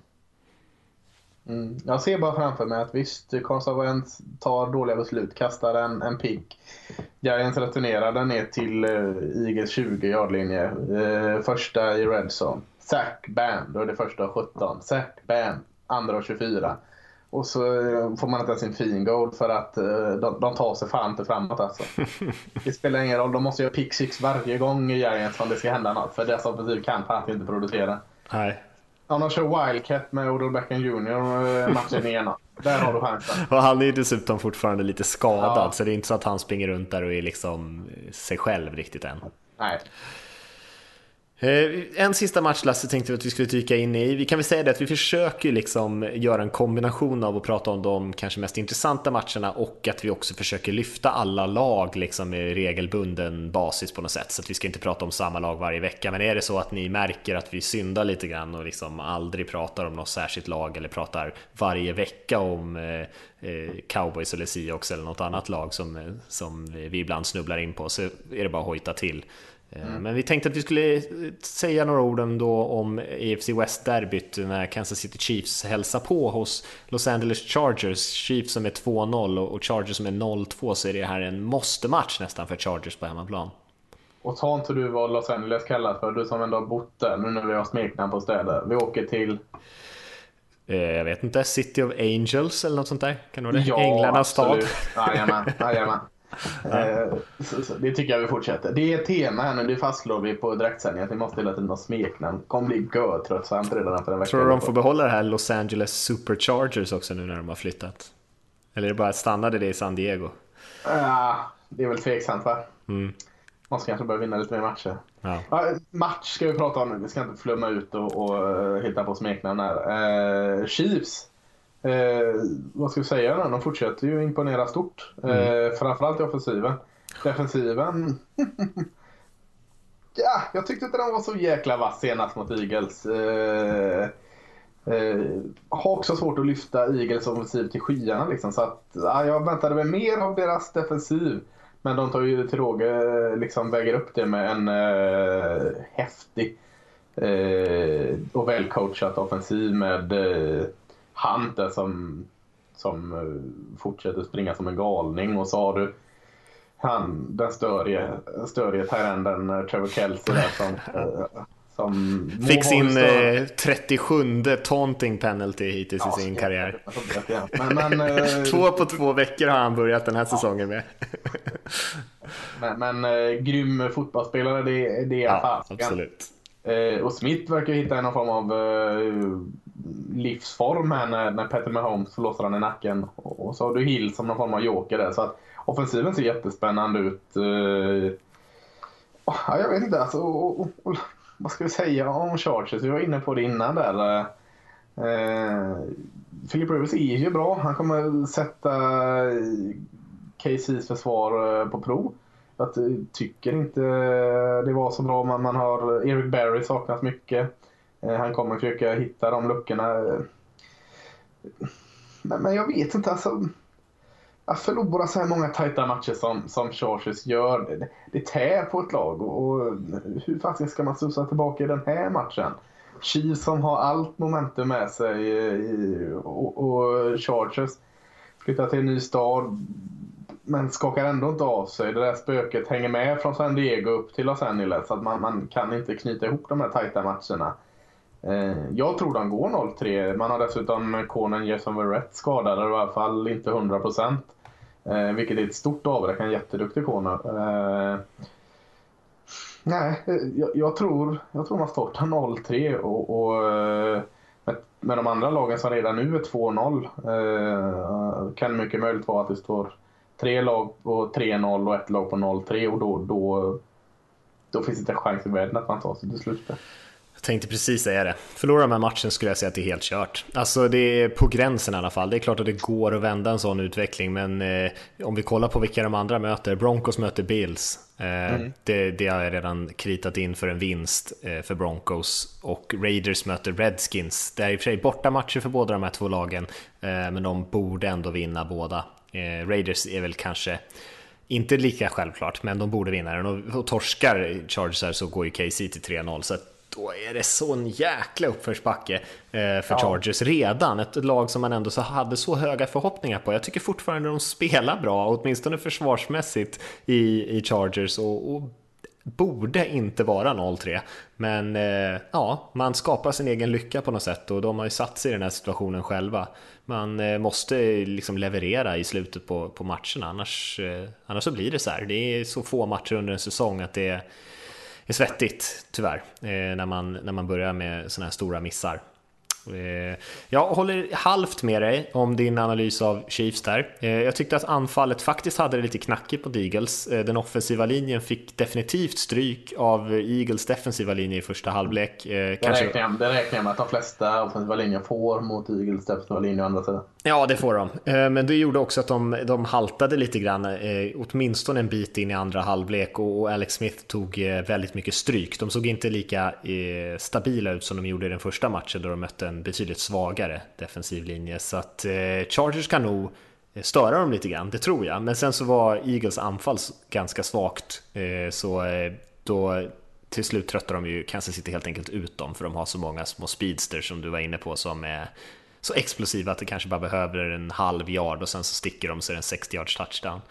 Mm. Jag ser bara framför mig att visst, Conservants tar dåliga beslut, kastar en, en pick. Giants returnerar den ner till uh, Eagles 20 yardlinje. Uh, första i red zone. Sack, bam, då är det första och 17. Sack, bam, andra och 24. Och så eh, får man inte ens en fin goal för att eh, de, de tar sig fan inte framåt alltså. Det spelar ingen roll, de måste göra pick six varje gång i Giants om det ska hända något. För deras offensiv kan fan inte producera. Nej. Om de kör Wildcat med Odell Beckham Jr. eh, matchen igenom. Där har du chansen. Och han är ju dessutom fortfarande lite skadad, Ja. så det är inte så att han springer runt där och är liksom sig själv riktigt än. Nej. Eh, en sista match Lasse tänkte vi att vi skulle dyka in i. Vi kan väl säga det att vi försöker liksom göra en kombination av att prata om de kanske mest intressanta matcherna och att vi också försöker lyfta alla lag liksom med regelbunden basis på något sätt. Så att vi ska inte prata om samma lag varje vecka. Men är det så att ni märker att vi syndar lite grann och liksom aldrig pratar om något särskilt lag eller pratar varje vecka om eh, eh, cowboys eller Seahawks eller något annat lag som, som vi ibland snubblar in på så är det bara att hojta till. Eh, Men vi tänkte att vi skulle eh, säga några ord ändå om AFC West-derbyt när Kansas City Chiefs hälsar på hos Los Angeles Chargers. Chiefs som är 2-0 och- Chargers som är 0-2 så är det här en måste-match nästan för Chargers på hemmaplan. Och tar inte du vad Los Angeles kallas för? Du som ändå har bott där nu när vi har smeknamn på städer. Vi åker till... Eh, Jag vet inte, City of Angels eller något sånt där? Kan det vara det? Änglarnas stad? Jajamän, jajamän. Eh, så- så Det tycker jag vi fortsätter. Det är ett tema här nu, det fastslår vi på direktsändning att vi måste hela tiden ha smeknamn. Kommer bli görtröttsamt redan efter en vecka. Tror du de får behålla det här Los Angeles Superchargers också nu när de har flyttat? Eller är det bara stannade det i San Diego? Ja, det är väl tveksamt va? Mm. Måste kanske börja vinna lite mer matcher. Ja. Ja, match ska vi prata om nu. Vi ska inte flumma ut och, och eh, hitta på smeknamn här. Eh, Chiefs. Eh, vad ska vi säga då? De fortsätter ju imponera stort. Eh, framförallt i offensiven. Defensiven. ja, jag tyckte inte den var så jäkla vass senast mot Eagles. Eh, eh, har också svårt att lyfta Eagles offensiv till skyarna liksom. Så att, ja, jag väntade mig mer av deras defensiv. Men de tar ju till råga, liksom väger upp det med en eh, häftig eh, och välcoachat offensiv med eh, Hunter som, som eh, fortsätter springa som en galning. Och så har du han, den störige, störige tyrenden eh, Trevor Kelsey där som, eh, som Fick sin eh, 37 taunting penalty hittills i sin karriär. Men, men, Två på två veckor har han börjat den här säsongen med. men, men grym fotbollsspelare, det, det är Ja, absolut. Och Smith verkar hitta någon form av livsform här när, när Petter Mahomes låser han i nacken. Och, och så har du Hill som någon form av joker där. Så att offensiven ser jättespännande ut. Eh, ah, ja, jag vet inte, alltså, och, och, och, vad ska vi säga om Chargers? Vi var inne på det innan där. Eh, eh Philip Rivers är ju bra. Han kommer sätta eh, KC's försvar på prov. Jag tycker inte det var så bra. Man, man har Eric Berry saknas mycket. Eh, han kommer försöka hitta de luckorna. Eh, men, men jag vet inte. Alltså, att förlora så här många tajta matcher som, som Chargers gör, det, det tär på ett lag. Och, och hur fasiken ska man susa tillbaka i den här matchen? Chiefs som har allt momentum med sig i, och, och Chargers flyttar till en ny stad men skakar ändå inte av sig. Det där spöket hänger med från San Diego upp till Los Angeles. Så att man, man kan inte knyta ihop de här tajta matcherna. Eh, jag tror de går 0-3. Man har dessutom Conan Jason Verrett skadad, eller i alla fall inte 100%. Eh, vilket är ett stort avbräck. En jätteduktig Conan. Eh, nej, eh, jag, jag, tror, jag tror man startar 0-3 och, och eh, med, med de andra lagen som redan nu är 2-0 eh, kan det mycket möjligt vara att det står tre lag på 3-0 och ett lag på 0-3 och då, då, då finns det inte chans i världen att man tar sig till slutspel. Tänkte precis säga det. Förlorar de här matchen skulle jag säga att det är helt kört. Alltså det är på gränsen i alla fall. Det är klart att det går att vända en sån utveckling, men eh, om vi kollar på vilka de andra möter. Broncos möter Bills. Eh, mm. det, det, har jag redan kritat in för en vinst eh, för Broncos. Och Raiders möter Redskins. Det är i och för sig borta matcher för båda de här två lagen, eh, men de borde ändå vinna båda. Eh, Raiders är väl kanske inte lika självklart, men de borde vinna den. Och, och torskar Chargers så går ju KC till 3-0. Så då är det sån jäkla uppförsbacke eh, för ja. Chargers redan. Ett lag som man ändå så hade så höga förhoppningar på. Jag tycker fortfarande de spelar bra, åtminstone försvarsmässigt i, i Chargers och, och borde inte vara 0-3. Men eh, ja, man skapar sin egen lycka på något sätt och de har ju satt sig i den här situationen själva. Man eh, måste liksom leverera i slutet på, på matcherna, annars, eh, annars så blir det så här. Det är så få matcher under en säsong att det är svettigt tyvärr eh, när, man, när man börjar med sådana här stora missar. Eh, jag håller halvt med dig om din analys av Chiefs där. Eh, jag tyckte att anfallet faktiskt hade det lite knackigt på Eagles. Eh, den offensiva linjen fick definitivt stryk av Eagles defensiva linje i första halvlek. Det, Kanske... räknar jag, det räknar jag med att de flesta offensiva linjer får mot Eagles defensiva linje å andra sidan. Ja, det får de. Men det gjorde också att de, de haltade lite grann, åtminstone en bit in i andra halvlek och Alex Smith tog väldigt mycket stryk. De såg inte lika stabila ut som de gjorde i den första matchen då de mötte en betydligt svagare defensiv linje. Så att eh, Chargers kan nog eh, störa dem lite grann, det tror jag. Men sen så var Eagles anfall ganska svagt, eh, så eh, då till slut tröttar de ju Kansas City helt enkelt ut dem, för de har så många små speedsters som du var inne på som är så explosiva att det kanske bara behöver en halv yard och sen så sticker de så är det en 60 yards touchdown.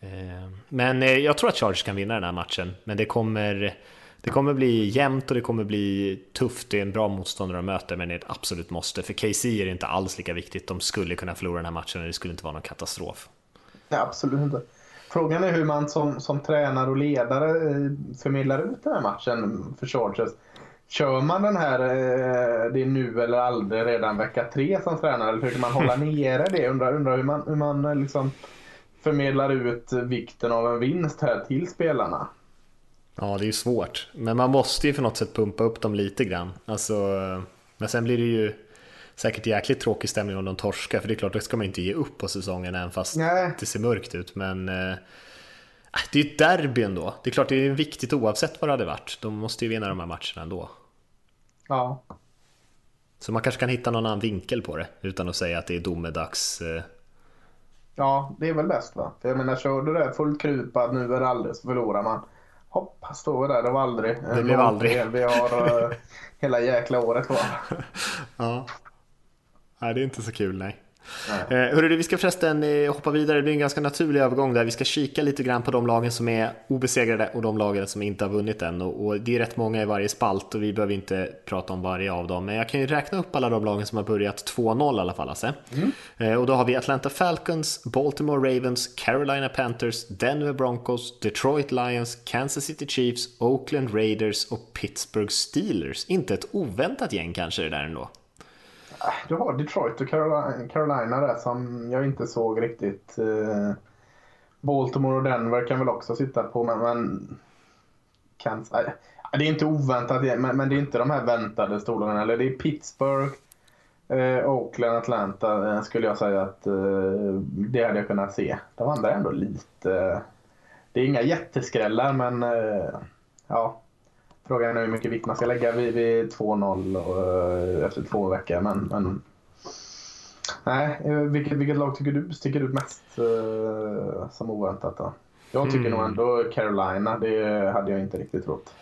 Eh, men jag tror att Chargers kan vinna den här matchen, men det kommer det kommer bli jämnt och det kommer bli tufft. Det är en bra motståndare att möta, men det är ett absolut måste. För KC är det inte alls lika viktigt. De skulle kunna förlora den här matchen och det skulle inte vara någon katastrof. Nej, absolut inte. Frågan är hur man som, som tränare och ledare eh, förmedlar ut den här matchen för Chargers. Kör man den här eh, det är nu eller aldrig redan vecka tre som tränare eller försöker man hålla nere det? Undrar, undrar hur man, hur man eh, liksom förmedlar ut vikten av en vinst här till spelarna. Ja, det är ju svårt. Men man måste ju för något sätt pumpa upp dem lite grann. Alltså, men sen blir det ju säkert jäkligt tråkig stämning om de torskar. För det är klart, då ska man inte ge upp på säsongen även fast Nej. det ser mörkt ut. Men eh, det är ju ett derby ändå. Det är klart, det är viktigt oavsett vad det hade varit. De måste ju vinna de här matcherna ändå. Ja. Så man kanske kan hitta någon annan vinkel på det utan att säga att det är domedags. Eh... Ja, det är väl bäst va? För jag menar, kör du det fullt krupad nu är det alldeles förlorar man. Hopp, står vi där. Det var aldrig. Det blev aldrig. Vi har uh, hela jäkla året kvar. ja. Nej, det är inte så kul nej. Eh, hörru, vi ska förresten eh, hoppa vidare, det blir en ganska naturlig övergång där. Vi ska kika lite grann på de lagen som är obesegrade och de lagen som inte har vunnit än. Och, det är rätt många i varje spalt och vi behöver inte prata om varje av dem. Men jag kan ju räkna upp alla de lagen som har börjat 2-0 i alla fall. Alltså. Mm. Eh, och då har vi Atlanta Falcons, Baltimore Ravens, Carolina Panthers, Denver Broncos, Detroit Lions, Kansas City Chiefs, Oakland Raiders och Pittsburgh Steelers. Inte ett oväntat gäng kanske det där ändå. Du har Detroit och Carolina, där som jag inte såg riktigt. Eh, Baltimore och Denver kan väl också sitta på men, men Kansas, det är inte oväntat men, men det är inte de här väntade stolarna. Eller det är Pittsburgh, eh, Oakland, Atlanta eh, skulle jag säga att eh, det hade jag kunnat se. De andra är ändå lite... Det är inga jätteskrällar men eh, ja, Frågan är hur mycket vikt man ska lägga vid, vid 2-0 eh, efter två veckor. Men, men... Nej, eh, vilket, vilket lag tycker du sticker ut mest uh, som oväntat? Då? Jag tycker mm. nog ändå Carolina. Det hade jag inte riktigt trott.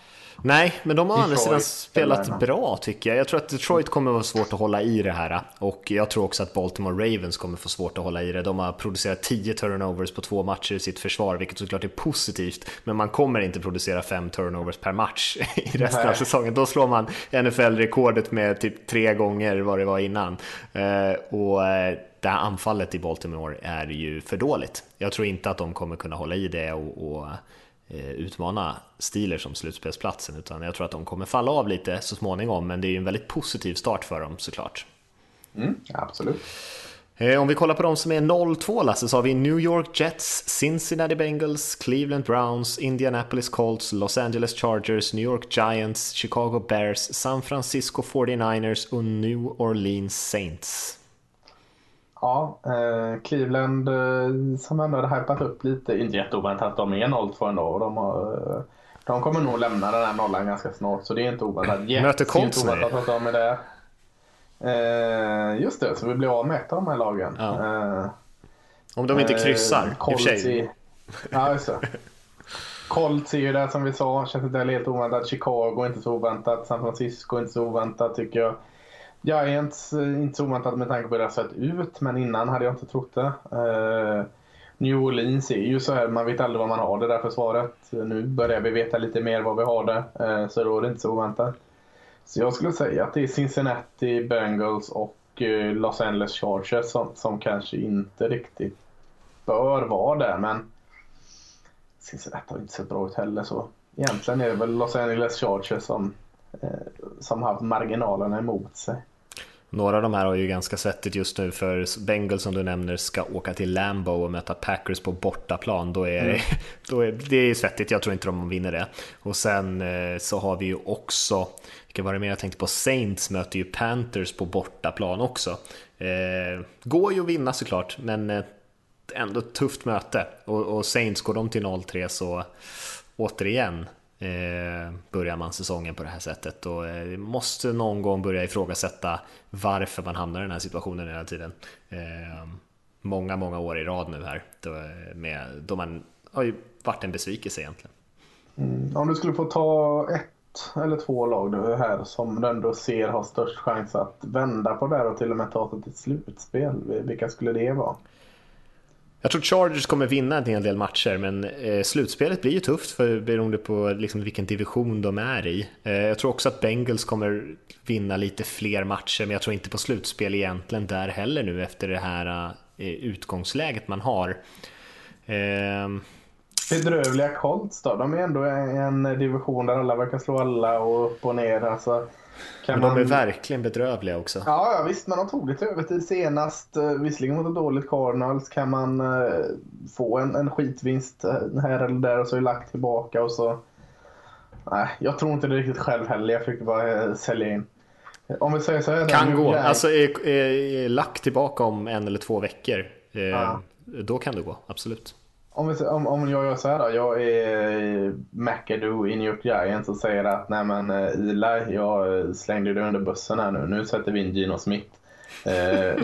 Nej, men de har andra sidan spelat bra tycker jag. Jag tror att Detroit kommer vara svårt att hålla i det här och jag tror också att Baltimore Ravens kommer få svårt att hålla i det. De har producerat 10 turnovers på två matcher i sitt försvar, vilket såklart är positivt, men man kommer inte producera fem turnovers per match i resten Nej. av säsongen. Då slår man NFL-rekordet med typ tre gånger vad det var innan. Eh, och eh, det här anfallet i Baltimore är ju för dåligt. Jag tror inte att de kommer kunna hålla i det och, och utmana Steelers som slutspelsplatsen utan jag tror att de kommer falla av lite så småningom men det är ju en väldigt positiv start för dem såklart. Mm, absolut. Eh, om vi kollar på de som är 0-2 Lasse så har vi New York Jets, Cincinnati Bengals, Cleveland Browns, Indianapolis Colts, Los Angeles Chargers, New York Giants, Chicago Bears, San Francisco 49ers och New Orleans Saints. Ja, eh, Cleveland eh, som ändå hade hypat upp lite, inte jätteoväntat de är 0-2 ändå. De, har, eh, de kommer nog lämna den här nollan ganska snart så det är inte oväntat. Möter Colts nu. att de är där. Eh, just det, så vi blir av med ett av de här lagen. Ja. Eh, Om de inte kryssar, eh, i och för sig. Ja, just det. Colts är ju där som vi sa, känns inte helt oväntat. Chicago inte så oväntat. San Francisco inte så oväntat tycker jag. Giants inte så oväntat med tanke på hur det har sett ut, men innan hade jag inte trott det. Eh, New Orleans är ju så här, man vet aldrig vad man har det där försvaret. Nu börjar vi veta lite mer vad vi har det, eh, så då är det inte så oväntat. Så jag skulle säga att det är Cincinnati Bengals och eh, Los Angeles Chargers som, som kanske inte riktigt bör vara där. Men Cincinnati har inte sett bra ut heller. Så egentligen är det väl Los Angeles Chargers som, som haft marginalerna emot sig. Några av de här har ju ganska svettigt just nu för Bengals som du nämner ska åka till Lambo och möta Packers på bortaplan. Då är, mm. då är det är svettigt, jag tror inte de vinner det. Och sen eh, så har vi ju också, vilka var det mer jag tänkte på, Saints möter ju Panthers på bortaplan också. Eh, går ju att vinna såklart, men eh, ändå ett tufft möte. Och, och Saints går de till 0-3 så återigen eh, börjar man säsongen på det här sättet och eh, måste någon gång börja ifrågasätta varför man hamnar i den här situationen hela tiden. Eh, många, många år i rad nu här då, eh, med, då man har ju varit en besvikelse egentligen. Mm. Om du skulle få ta ett eller två lag nu här som du ändå ser har störst chans att vända på det här och till och med ta sig till slutspel, vilka skulle det vara? Jag tror Chargers kommer vinna en hel del matcher, men eh, slutspelet blir ju tufft för, beroende på liksom, vilken division de är i. Eh, jag tror också att Bengals kommer vinna lite fler matcher, men jag tror inte på slutspel egentligen där heller nu efter det här eh, utgångsläget man har. Eh, Bedrövliga Colts då? De är ändå en division där alla verkar slå alla och upp och ner. Alltså, kan men de är verkligen bedrövliga också. Ja, ja visst, men de tog lite övertid senast. Eh, visserligen mot ett dåligt Cardinals kan man uh, få en, en skitvinst eh, här eller där och så är lagt tillbaka och så... Nej, jag tror inte det riktigt själv heller. Jag försökte bara uh, sälja in. Om vi säger så här. Kan gå. Är... Alltså är, är, är lack tillbaka om en eller två veckor. Eh, ja. Då kan det gå, absolut. Om, vi, om, om jag gör så här då. Jag är McAdoo i New York Giants och säger att nej men eh, Eli, jag slängde dig under bussen här nu. Nu sätter vi in Gino Smith. Eh,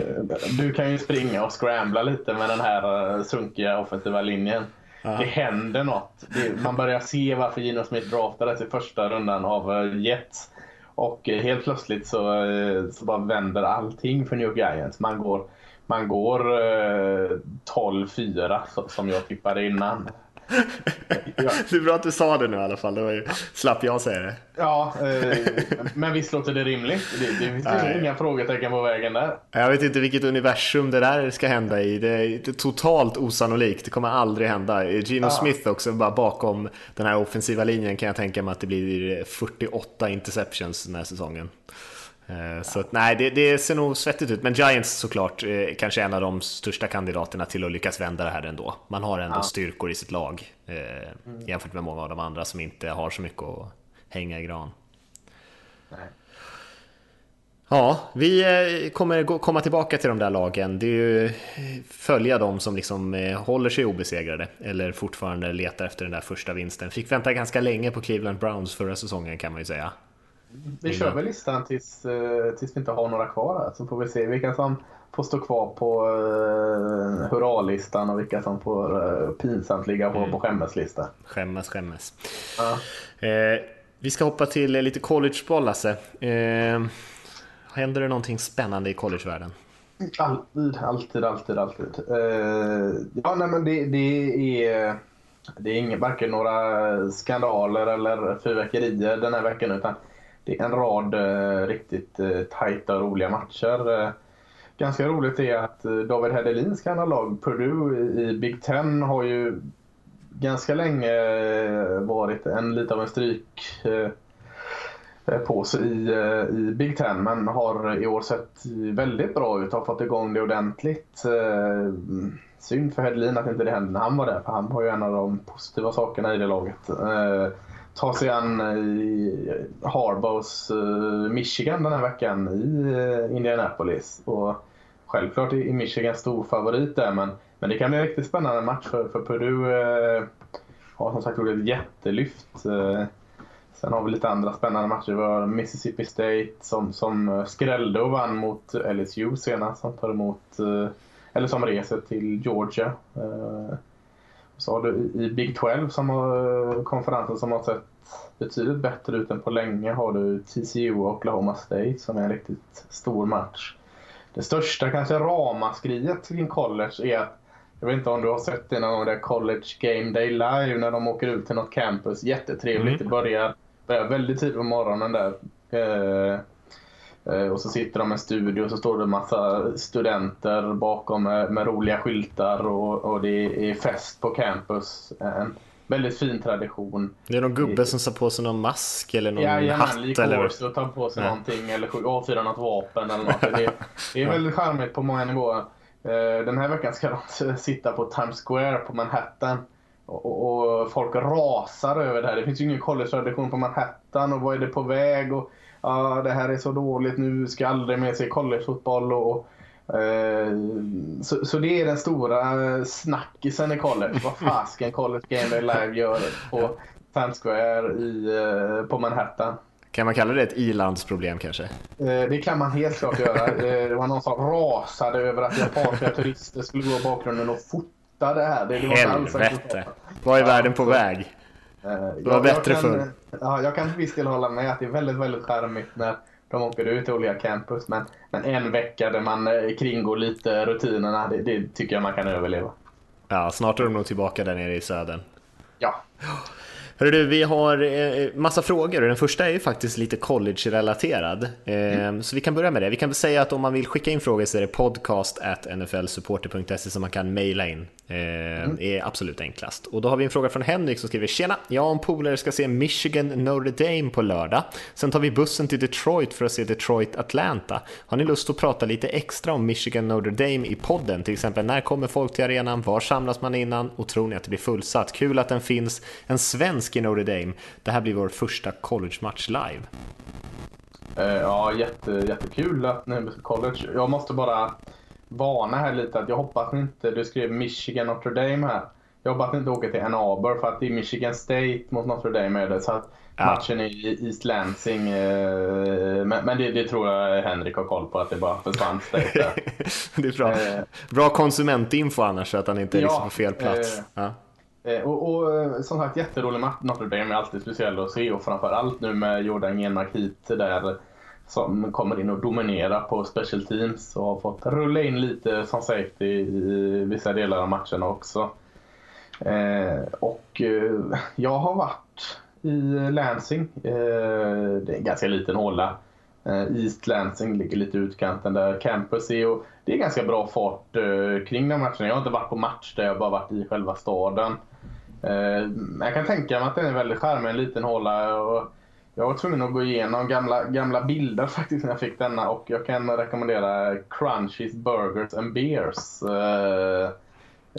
du kan ju springa och scrambla lite med den här eh, sunkiga offensiva linjen. Ja. Det händer något. Det, man börjar se varför Gino Smith draftades i första rundan av Jets. Och helt plötsligt så, så bara vänder allting för New York Giants. Man går man går eh, 12-4 som jag tippade innan. Ja. Det är bra att du sa det nu i alla fall, då slapp jag säga det. Ja, eh, men visst låter det rimligt? Det, det finns Nej. inga frågetecken på vägen där. Jag vet inte vilket universum det där ska hända i. Det är, det är totalt osannolikt, det kommer aldrig hända. Gino ja. Smith också, bara bakom den här offensiva linjen kan jag tänka mig att det blir 48 interceptions den här säsongen. Eh, så att, nej, det, det, ser nog svettigt ut. Men Giants såklart eh, kanske en av de största kandidaterna till att lyckas vända det här ändå. Man har ändå ja. styrkor i sitt lag eh, mm. jämfört med många av de andra som inte har så mycket att hänga i gran. Nej. Ja, vi eh, kommer komma tillbaka till de där lagen. Det är ju följa dem som liksom håller sig obesegrade eller fortfarande letar efter den där första vinsten. Fick vänta ganska länge på Cleveland Browns förra säsongen kan man ju säga. Vi kör väl listan tills, eh, tills vi inte har några kvar här, så får vi se vilka som får stå kvar på uh, hurralistan och vilka som får uh, pinsamt ligga på, mm. på skämmeslistan. Skämmes, skämmes. Ja. Eh, vi ska hoppa till lite collegeboll, Lasse. Eh, händer det någonting spännande i collegevärlden? Alltid, alltid, alltid, alltid. Eh, ja, nej men det, det är... Det är ingen, varken några skandaler eller fyrverkerier den här veckan utan det är en rad eh, riktigt eh, tajta och roliga matcher. Eh, ganska roligt är att eh, David Hedelins gamla lag Purdue i Big Ten har ju ganska länge eh, varit en lite av en stryk eh, eh på sig i, eh, i Big Ten men har i år sett väldigt bra ut. Har fått igång det ordentligt. Eh, synd för Hedlin att inte det hände när han var där för han var ju en av de positiva sakerna i det laget ta sig an i Harbos eh, Michigan den här veckan i eh, Indianapolis. Och självklart är Michigan stor favorit där men, men det kan bli en riktigt spännande match för, för Peru eh, har som sagt gjort ett jättelyft. Eh, sen har vi lite andra spännande matcher. Vi har Mississippi State som, som skrällde och vann mot LSU senast. Som tar emot, eh, eller som reser till Georgia. Eh, så har du i Big 12 som har, konferensen som har sett betydligt bättre ut än på länge har du TCU och Oklahoma State som är en riktigt stor match. Det största kanske ramaskriet kring college är att jag vet inte om du har sett det någon gång, där College Game Day Live när de åker ut till något campus. Jättetrevligt. Mm. Det börjar, börjar väldigt tidigt på morgonen där. Eh, eh, och så sitter de i en studio och så står det en massa studenter bakom med, med roliga skyltar och, och, det är fest på campus. En väldigt fin tradition. Det är någon gubbe som tar på sig någon mask eller någon ja, hatt eller? Ja, och tar på sig ja. någonting eller avfyrar något vapen eller något. Det, det är väldigt charmigt på många nivåer. Eh, den här veckan ska de sitta på Times Square på Manhattan. Och, och folk rasar över det här. Det finns ju ingen college-tradition på Manhattan och vad är det på väg? Och, ja, det här är så dåligt, nu ska aldrig mer se collegefotboll. Och, Eh, så, så, det är den stora snackisen i college. Vad fasken College Game Live gör på Times Square i, eh, på Manhattan. Kan man kalla det ett ilandsproblem kanske? Eh, det kan man helt klart göra. Det var någon som rasade över att japanska turister skulle gå i bakgrunden och fota det här. Det, det Helvete! Vad är världen på väg? Det var bättre förr. Ja, jag kan till viss del hålla med att det är väldigt, väldigt charmigt när de åker ut till olika campus. Men, men en vecka där man eh, kringgår lite rutinerna, det, det tycker jag man kan överleva. Ja, snart är de nog tillbaka där nere i södern. Ja. Hörru du, vi har eh, massa frågor och den första är ju faktiskt lite college-relaterad. Eh, mm. Så vi kan börja med det. Vi kan väl säga att om man vill skicka in frågor så är det podcast nflsupporter.se som man kan mejla in. Eh, mm. är absolut enklast. Och då har vi en fråga från Henrik som skriver Tjena, jag och en polare ska se Michigan Notre Dame på lördag. Sen tar vi bussen till Detroit för att se Detroit Atlanta. Har ni lust att prata lite extra om Michigan Notre Dame i podden? Till exempel när kommer folk till arenan? Var samlas man innan? Och tror ni att det blir fullsatt? Kul att den finns. En svensk i Notre Dame. Det här blir vår första college-match live. Eh, ja, jätte, jättekul att ni är college. Jag måste bara varna här lite att jag hoppas inte, du skrev Michigan Notre Dame här. Jag hoppas inte åker till Ann Arbor för att det är Michigan State mot Notre Dame är det. Så att ja. matchen är i East Lansing. Eh, men, men det, det, tror jag Henrik har koll på att det bara försvann State där. det är bra. Eh, bra konsumentinfo annars så att han inte är liksom på fel plats. Eh, ja. Eh, och, och, eh, som sagt jätterolig match. Notre Dame är alltid speciell att se och framförallt nu med Jordan Genmark hit där som kommer in och dominerar på special teams och har fått rulla in lite som safety i vissa delar av matcherna också. Eh, och eh, jag har varit i Lansing. Eh, det är en ganska liten håla. Eh, East Lansing ligger lite i utkanten där campus är och det är ganska bra fart eh, kring den matchen. Jag har inte varit på match där, jag har bara varit i själva staden. Eh, jag kan tänka mig att den är väldigt charmig, en liten håla. Och jag var tvungen att gå igenom gamla, gamla bilder faktiskt när jag fick denna och jag kan rekommendera Crunchies Burgers and Beers. Uh,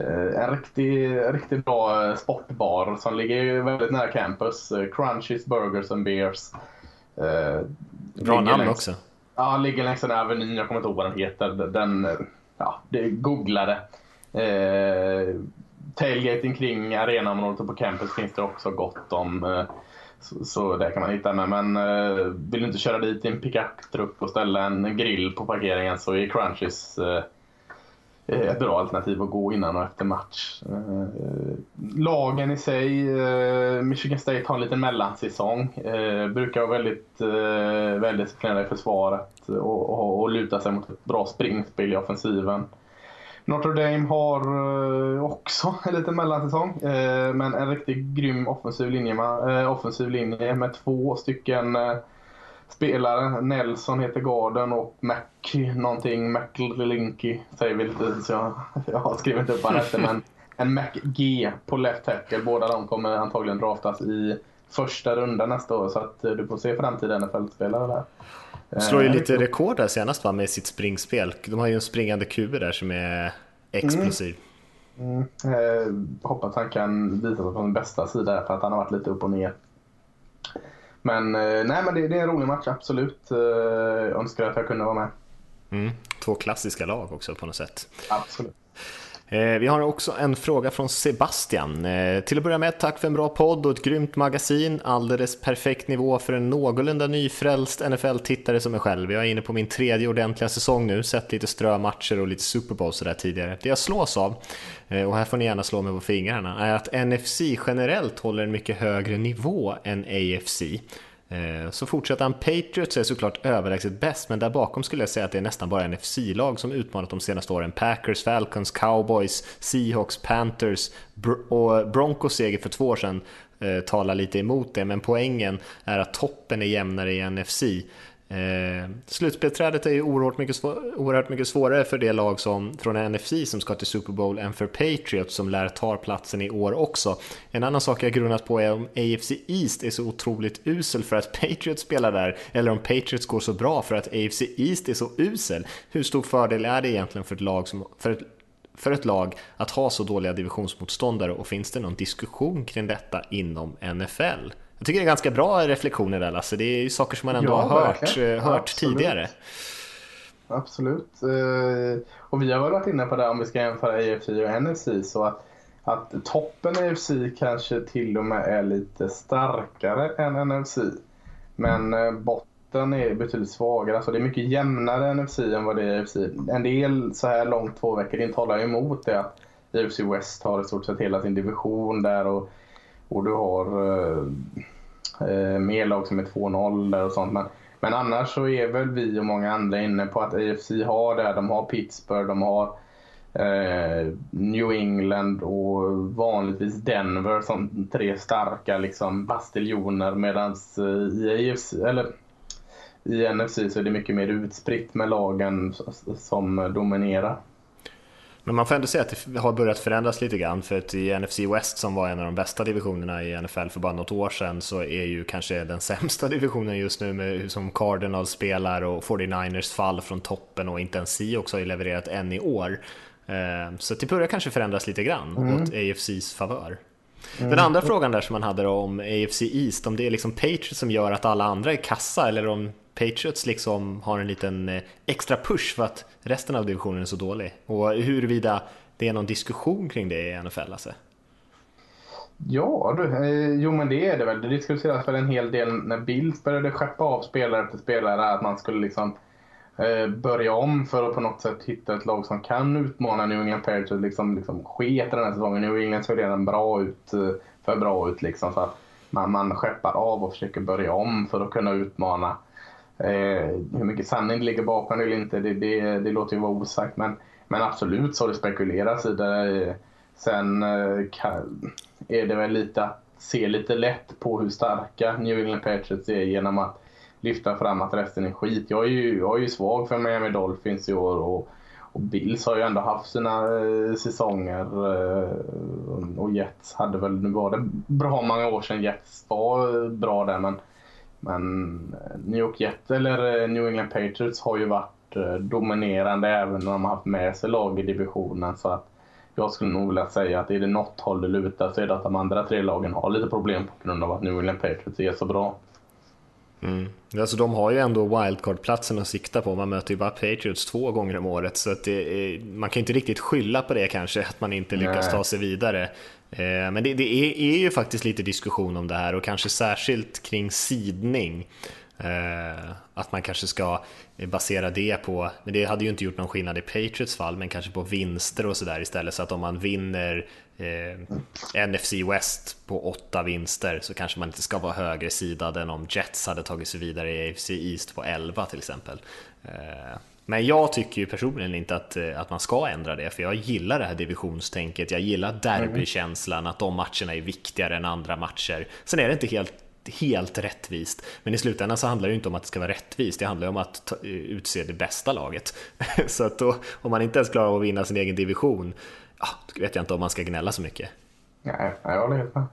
uh, en riktigt riktig bra sportbar som ligger väldigt nära campus. Crunchies Burgers and Beers. bra namn längs, också. Ja, ligger längs den här avenyn. Jag kommer inte ihåg vad den heter. Den, ja, det googlade tailgating kring arenaområdet och på campus finns det också gott om. Eh, så, så där kan man hitta med. Men eh, vill du inte köra dit i en pickup-truck och ställa en grill på parkeringen så är Crunchies eh, ett bra alternativ att gå innan och efter match. Lagen i sig, Michigan State har en liten mellansäsong. Brukar vara väldigt eh, väldigt disciplinerade i försvaret och, och, och luta sig mot ett bra springspel i offensiven. Notre Dame har eh, också en liten mellansäsong, eh, men en riktigt grym offensiv linje, med, eh, offensiv linje med två stycken spelare. Nelson heter garden och Mac någonting, McLinky säger vi lite så jag, jag har skrivit inte upp vad han heter. men en Mac G på left tackle. Båda de kommer antagligen draftas i första runda nästa år. Så att du får se framtida NFL-spelare där. De slår ju lite rekord där senast va, med sitt springspel. De har ju en springande QB där som är explosiv. Mm. Eh, hoppas han kan visa sig på sin bästa sida för att han har varit lite upp och ner. Men, eh, nej, men det, det, är en rolig match, absolut. Eh, önskar att jag kunde vara med. Mm. Två klassiska lag också på något sätt. Absolut. Eh, vi har också en fråga från Sebastian. Eh, till att börja med, tack för en bra podd och ett grymt magasin. Alldeles perfekt nivå för en någorlunda nyfrälst NFL-tittare som mig själv. Jag är inne på min tredje ordentliga säsong nu, sett lite strömatcher och lite Super Bowl sådär tidigare. Det jag slås av, eh, och här får ni gärna slå mig på fingrarna, är att NFC generellt håller en mycket högre nivå än AFC. Eh, så fortsätter han, Patriots är såklart överlägset bäst, men där bakom skulle jag säga att det är nästan bara NFC-lag som utmanat de senaste åren. Packers, Falcons, Cowboys, Seahawks, Panthers och Broncos seger för två år sedan eh, talar lite emot det, men poängen är att toppen är jämnare i NFC. Eh, slutspelträdet är ju oerhört mycket, oerhört mycket svårare för det lag som, från NFC som ska till Super Bowl än för Patriots som lär ta platsen i år också. En annan sak jag grunnat på är om AFC East är så otroligt usel för att Patriots spelar där eller om Patriots går så bra för att AFC East är så usel. Hur stor fördel är det egentligen för ett lag som, för ett, för ett lag att ha så dåliga divisionsmotståndare och finns det någon diskussion kring detta inom NFL? Jag tycker det är ganska bra reflektioner där Lasse, det är ju saker som man ändå ja, har hört, eh, hört tidigare. Absolut. Eh, och vi har varit inne på det om vi ska jämföra AFC och NFC så att, att toppen i AFC kanske till och med är lite starkare än NFC. Men eh, botten är betydligt svagare. Alltså det är mycket jämnare NFC än vad det är i AFC. En del så här långt två veckor in talar emot det att AFC West har i stort sett hela sin division där och och du har eh, eh, mer lag som är 2-0 där och sånt. Men, men annars så är väl vi och många andra inne på att AFC har det. De har Pittsburgh, de har eh, New England och vanligtvis Denver som tre starka liksom, bastiljoner. Medan eh, i AFC, eller i NFC så är det mycket mer utspritt med lagen som dominerar. Men man får ändå säga att det har börjat förändras lite grann för att i NFC West som var en av de bästa divisionerna i NFL för bara något år sedan så är ju kanske den sämsta divisionen just nu med som Cardinals spelar och 49ers fall från toppen och inte ens Seahawks har ju levererat än i år. Eh, så det börjar kanske förändras lite grann mm. åt AFCs favör. Mm. Den andra frågan där som man hade då om AFC East, om det är liksom Patriots som gör att alla andra är kassa eller om Patriots liksom har en liten eh, extra push för att resten av divisionen är så dålig. Och huruvida det är någon diskussion kring det i NFL, alltså? Ja, du, eh, jo men det är det väl. Det diskuteras väl en hel del när Bills började skeppa av spelare efter spelare att man skulle liksom eh, börja om för att på något sätt hitta ett lag som kan utmana New England Patriots. Liksom, liksom sket den här säsongen. New England såg redan bra ut, eh, för bra ut liksom. Så att man, man skeppar av och försöker börja om för att kunna utmana Eh, Eh, hur mycket sanning det ligger bakom eller inte, det, det, det låter ju vara osagt. Men, men absolut så har det spekulerats i det. Eh, sen eh, kan, är det väl lite att se lite lätt på hur starka New England Patriots är genom att lyfta fram att resten är skit. Jag är ju, jag är ju svag för Miami Dolphins i år och, och Bills har ju ändå haft sina eh, säsonger eh, och Jets hade väl, nu var det bra många år sedan Jets var eh, bra där men men eh, New York Jets eller eh, New England Patriots har ju varit eh, dominerande även när de har haft med sig lag i divisionen. Så att jag skulle nog vilja säga att är det något håll det lutar så är det att de andra tre lagen har lite problem på grund av att New England Patriots är så bra. Mm. Alltså de har ju ändå wildcard-platsen att sikta på, man möter ju bara Patriots två gånger om året så att är, man kan inte riktigt skylla på det kanske, att man inte lyckas Nej. ta sig vidare. Eh, men det, det är, är, ju faktiskt lite diskussion om det här och kanske särskilt kring sidning. Eh, att man kanske ska basera det på, men det hade ju inte gjort någon skillnad i Patriots fall, men kanske på vinster och sådär istället. Så att om man vinner eh, NFC West på åtta vinster så kanske man inte ska vara högre sidad än om Jets hade tagit sig vidare i AFC East på 11 till exempel. Eh, men jag tycker ju personligen inte att, eh, att man ska ändra det, för jag gillar det här divisionstänket, jag gillar derbykänslan, att de matcherna är viktigare än andra matcher. Sen är det inte helt helt rättvist. Men i slutändan så handlar det ju inte om att det ska vara rättvist, det handlar ju om att ta, eh, utse det bästa laget. så att då, om man inte ens klarar av att vinna sin egen division, ja, då vet jag inte om man ska gnälla så mycket. Nej, jag håller helt med.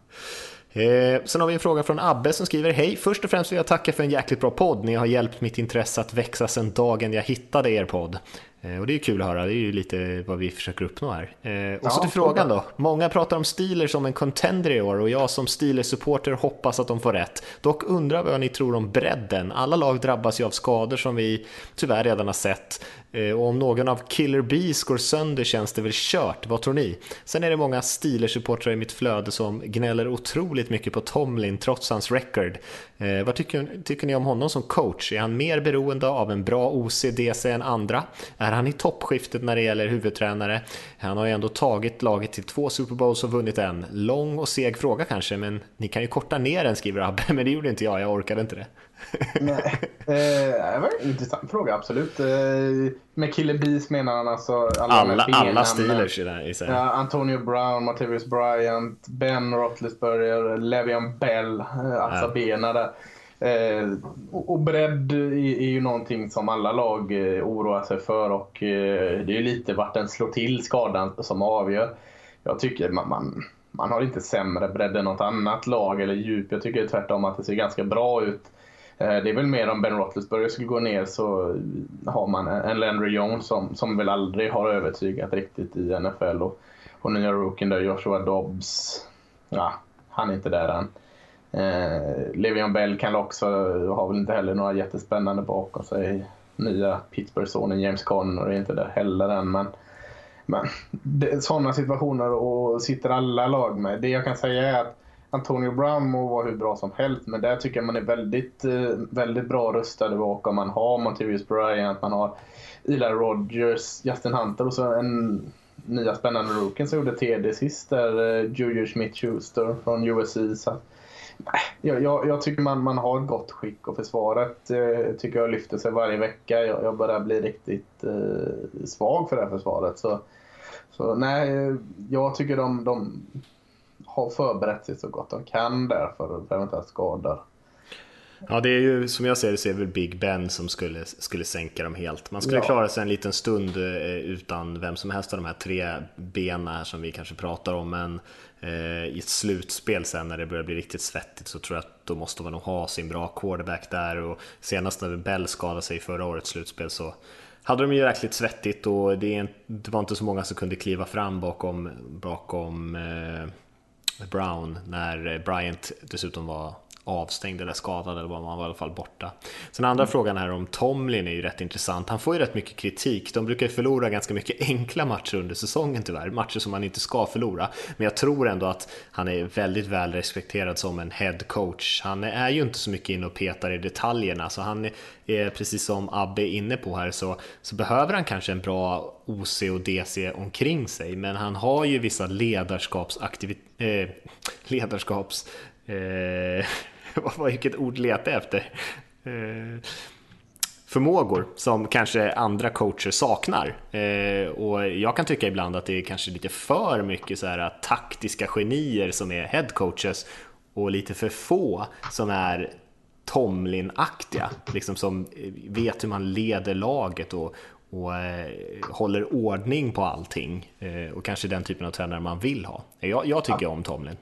Eh, sen har vi en fråga från Abbe som skriver Hej, först och främst vill jag tacka för en jäkligt bra podd. Ni har hjälpt mitt intresse att växa sedan dagen jag hittade er podd. Eh, och det är kul att höra, det är ju lite vad vi försöker uppnå här. Eh, och så till frågan då. Många pratar om Steelers som en contender i år och jag som Steelers-supporter hoppas att de får rätt. Dock undrar vad ni tror om bredden. Alla lag drabbas ju av skador som vi tyvärr redan har sett. Eh, och om någon av Killer Bees går sönder känns det väl kört, vad tror ni? Sen är det många Steelers-supportrar i mitt flöde som gnäller otroligt mycket på Tomlin trots hans record. Eh, vad tycker, tycker ni om honom som coach? Är han mer beroende av en bra OCDC än andra? Är han i toppskiftet när det gäller huvudtränare? Han har ju ändå tagit laget till två Super Bowls och vunnit en. Lång och seg fråga kanske, men ni kan ju korta ner den skriver Abbe, men det gjorde inte jag, jag orkade inte det. Nej, eh, det var en intressant fråga, absolut. Eh, med Killer Bees menar han alltså alla, alla, alla Steelers i det ja, Antonio Brown, Martavius Bryant, Ben Roethlisberger, Le'Veon Bell, eh, alltså benen där. Eh, och bredd är ju någonting som alla lag eh, oroar sig för och eh, det är ju lite vart den slår till skadan som avgör. Jag tycker man, man, man har inte sämre bredd än något annat lag eller djup. Jag tycker tvärtom att det ser ganska bra ut. Eh, det är väl mer om Ben Roethlisberger skulle gå ner så har man en Landry Jones som, som väl aldrig har övertygat riktigt i NFL. Och, och nya rookien där, Joshua Dobbs, ja, han är inte där än. Eh, Levion Bell kan också, har väl inte heller några jättespännande bakom sig. Nya Pittsburgh-sonen James Conner är inte där heller än. Men, men det, sådana situationer och sitter alla lag med. Det jag kan säga är att Antonio Brown må vara hur bra som helst, men där tycker jag man är väldigt, eh, väldigt bra rustade bakom. Man har Montevious Bryant, man har Eli Rogers, Justin Hunter och så en nya spännande rookien som gjorde TD sist där, eh, Juju Smith-Schuster från USC. Så jag, jag, jag, tycker man, man har gott skick och försvaret eh, tycker jag lyfter sig varje vecka. Jag, jag börjar bli riktigt eh, svag för det här försvaret. Så, så nej, eh, jag tycker de, de har förberett sig så gott de kan där för, eventuella skador. Ja, det är ju som jag ser det så är väl Big Ben som skulle, skulle sänka dem helt. Man skulle ja. klara sig en liten stund eh, utan vem som helst av de här tre benen som vi kanske pratar om, men eh, i ett slutspel sen när det börjar bli riktigt svettigt så tror jag att då måste man nog ha sin bra quarterback där och senast när Bell skadade sig i förra årets slutspel så hade de ju jäkligt svettigt och det, det var inte så många som kunde kliva fram bakom, bakom eh, Brown när eh, Bryant dessutom var avstängd eller skadad eller vad man var i alla fall borta. Sen andra mm. frågan här om Tomlin är ju rätt intressant. Han får ju rätt mycket kritik. De brukar ju förlora ganska mycket enkla matcher under säsongen tyvärr, matcher som man inte ska förlora. Men jag tror ändå att han är väldigt väl respekterad som en head coach. Han är ju inte så mycket inne och petar i detaljerna, så han är precis som Abbe är inne på här så, så behöver han kanske en bra OC och DC omkring sig, men han har ju vissa ledarskapsaktiviteter, eh, ledarskaps eh, vilket ord letar jag efter? Eh, förmågor som kanske andra coacher saknar. Eh, och jag kan tycka ibland att det är kanske lite för mycket så här taktiska genier som är head coaches och lite för få som är Tomlin-aktiga, liksom som vet hur man leder laget och, och eh, håller ordning på allting och kanske den typen av tränare man vill ha. Jag, jag tycker ja. om Tomlin.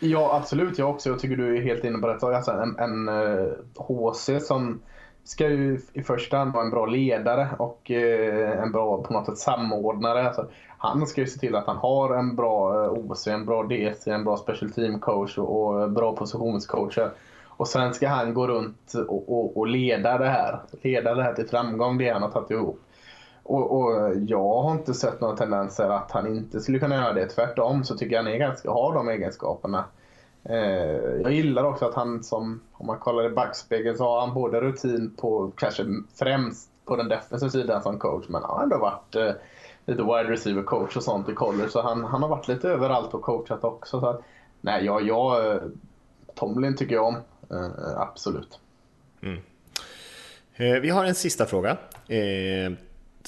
Ja, absolut. Jag också. Jag tycker du är helt inne på rätt alltså, En, en eh, uh, HC som ska ju i första hand vara en bra ledare och uh, en bra på något sätt samordnare. Alltså, han ska ju se till att han har en bra eh, uh, OC, en bra DC, en bra special team coach och, och bra positionscoacher. Och sen ska han gå runt och, och, och, leda det här. Leda det här till framgång, det han har tagit ihop. Och, och, jag har inte sett några tendenser att han inte skulle kunna göra det. Tvärtom så tycker jag han är ganska, har de egenskaperna. Eh, jag gillar också att han som, om man kollar i backspegeln så har han både rutin på, kanske främst på den defensiva sidan som coach, men han har ändå varit eh, lite wide receiver coach och sånt i college. Så han, han har varit lite överallt och coachat också. Så att, nej, jag, jag, eh, Tomlin tycker jag om. Eh, absolut. Mm. Eh, vi har en sista fråga. Eh,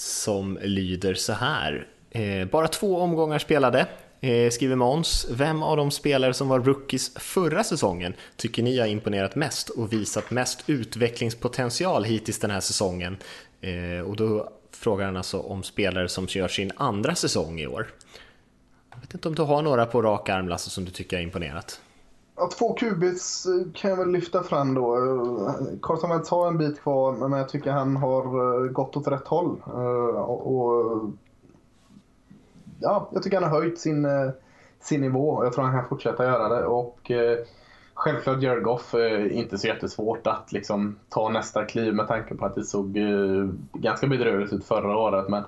som lyder så här. Eh, bara två omgångar spelade, eh, skriver Måns. Vem av de spelare som var rookies förra säsongen tycker ni har imponerat mest och visat mest utvecklingspotential hittills den här säsongen? Eh, och då frågar han alltså om spelare som gör sin andra säsong i år. Jag vet inte om du har några på rak arm Lasse som du tycker har imponerat? Ja, två kubits eh, kan jag väl lyfta fram då. Eh, Carson Wentz har en bit kvar men jag tycker han har eh, gått åt rätt håll. Och, ja, jag tycker han har höjt sin, sin nivå och jag tror han kan fortsätta göra det. Och självklart Jared Goff är inte så jättesvårt att liksom ta nästa kliv med tanke på att det såg ganska bedrövligt ut förra året. Men,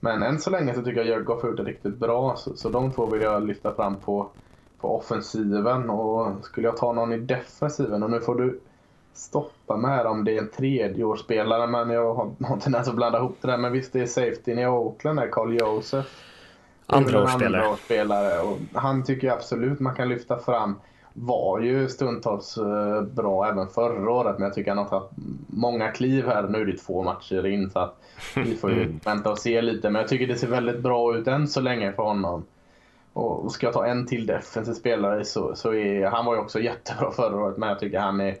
men än så länge så tycker jag Jared Goff har gjort det riktigt bra. Så, så de två vill jag lyfta fram på på offensiven och skulle jag ta någon i defensiven och nu får du stoppa med om det är en tredjeårsspelare men jag har, en tendens att blanda ihop det där. Men visst det är safetyn i Oakland där, Carl Joseph. Andraårsspelare. Andra och han tycker jag absolut man kan lyfta fram. Var ju stundtals eh, bra även förra året men jag tycker han har tagit många kliv här. Nu är det två matcher in så att vi får ju mm. vänta och se lite. Men jag tycker det ser väldigt bra ut än så länge för honom. Och ska jag ta en till defensiv spelare så, så är han var ju också jättebra förra året men jag tycker han är,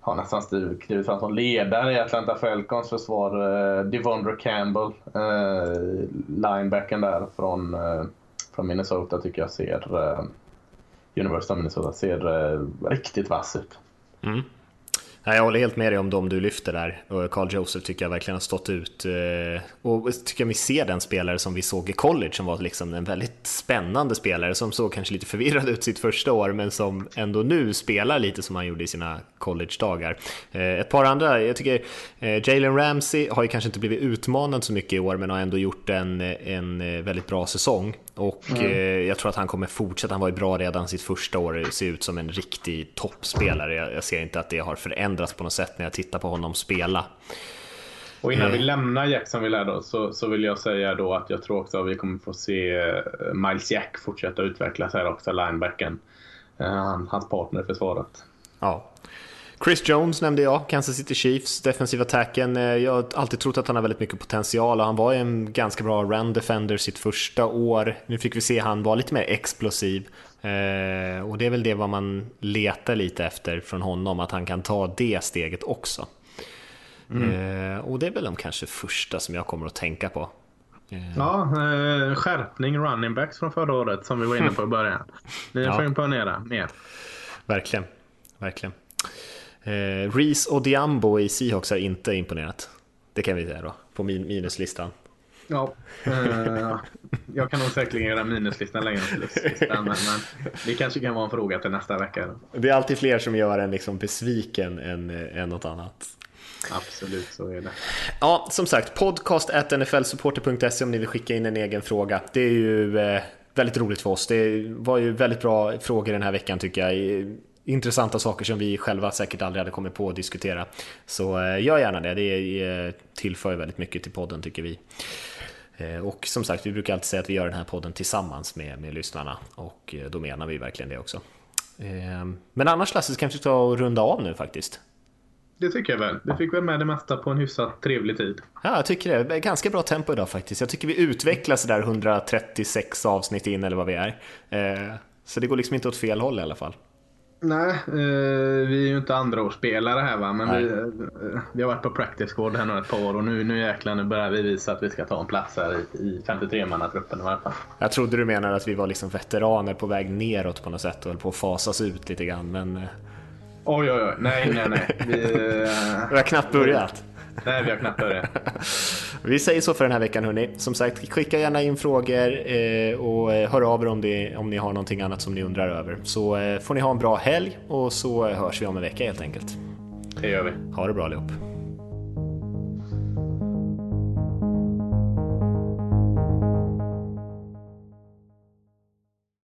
har nästan klivit fram som ledare i Atlanta Falcons försvar. Eh, Devondre Campbell, eh, linebacken där från, eh, från Minnesota tycker jag ser eh, University of Minnesota ser eh, riktigt vass ut. Mm. Jag håller helt med dig om de du lyfter där. Och Carl Joseph tycker jag verkligen har stått ut. Eh, och tycker jag vi ser den spelare som vi såg i college som var liksom en väldigt spännande spelare som såg kanske lite förvirrad ut sitt första år men som ändå nu spelar lite som han gjorde i sina college-dagar. Eh, ett par andra, jag tycker eh, Jalen Ramsey har ju kanske inte blivit utmanad så mycket i år men har ändå gjort en, en väldigt bra säsong. Och mm. jag tror att han kommer fortsätta, han var ju bra redan sitt första år, ser ut som en riktig toppspelare. Jag, jag ser inte att det har förändrats på något sätt när jag tittar på honom spela. Och innan vi lämnar Jacksonville då, så, så vill jag säga då att jag tror också att vi kommer få se Miles Jack fortsätta utvecklas här också, linebacken. Hans partner i försvaret. Ja, Chris Jones nämnde jag, Kansas City Chiefs, defensiva attacken. Eh, jag har alltid trott att han har väldigt mycket potential och han var en ganska bra run defender sitt första år. Nu fick vi se han var lite mer explosiv. Eh, och det är väl det vad man letar lite efter från honom, att han kan ta det steget också. Mm. Eh, och det är väl de kanske första som jag kommer att tänka på. Ja, skärpning running backs från förra året som vi var inne på i början. Ni får ja. imponera mer. Verkligen, verkligen. Eh, Reese och Diambo i Seahawks har inte imponerat. Det kan vi säga då, på min minuslistan. Ja, eh, jag kan nog säkerligen göra minuslistan längre än pluslistan, men, men det kanske kan vara en fråga till nästa vecka. Det är alltid fler som gör en liksom besviken än, än något annat. Absolut, så är det. Ja, som sagt, podcast nflsupporter.se om ni vill skicka in en egen fråga. Det är ju eh, väldigt roligt för oss. Det var ju väldigt bra frågor den här veckan tycker jag intressanta saker som vi själva säkert aldrig hade kommit på att diskutera. Så eh, gör gärna det, det eh, tillför väldigt mycket till podden tycker vi. Eh, och som sagt, vi brukar alltid säga att vi gör den här podden tillsammans med, med lyssnarna och då menar vi verkligen det också. Men annars Lasse, så kanske vi ta och runda av nu faktiskt. Det tycker jag väl. Vi fick väl med det mesta på en hyfsat trevlig tid. Ja, jag tycker det. Ganska bra tempo idag faktiskt. Jag tycker vi utvecklas där 136 avsnitt in eller vad vi är. Så det går liksom inte åt fel håll i alla fall. Nej, eh, vi är ju inte andraårsspelare här va. Men vi, eh, vi, har varit på practice squad här nu ett par år och nu, nu jäklar nu börjar vi visa att vi ska ta en plats här i, i 53-mannatruppen i alla fall. Jag trodde du menade att vi var liksom veteraner på väg neråt på något sätt och höll på att fasas ut lite grann men... Eh. Oj oj oj, nej nej nej. Vi, vi har knappt börjat. Nej, vi har knappt börjat. vi säger så för den här veckan hörni. Som sagt, skicka gärna in frågor eh, och eh, hör av er om, det, om ni har någonting annat som ni undrar över. Så eh, får ni ha en bra helg och så hörs vi om en vecka helt enkelt. Det gör vi. Ha det bra allihop.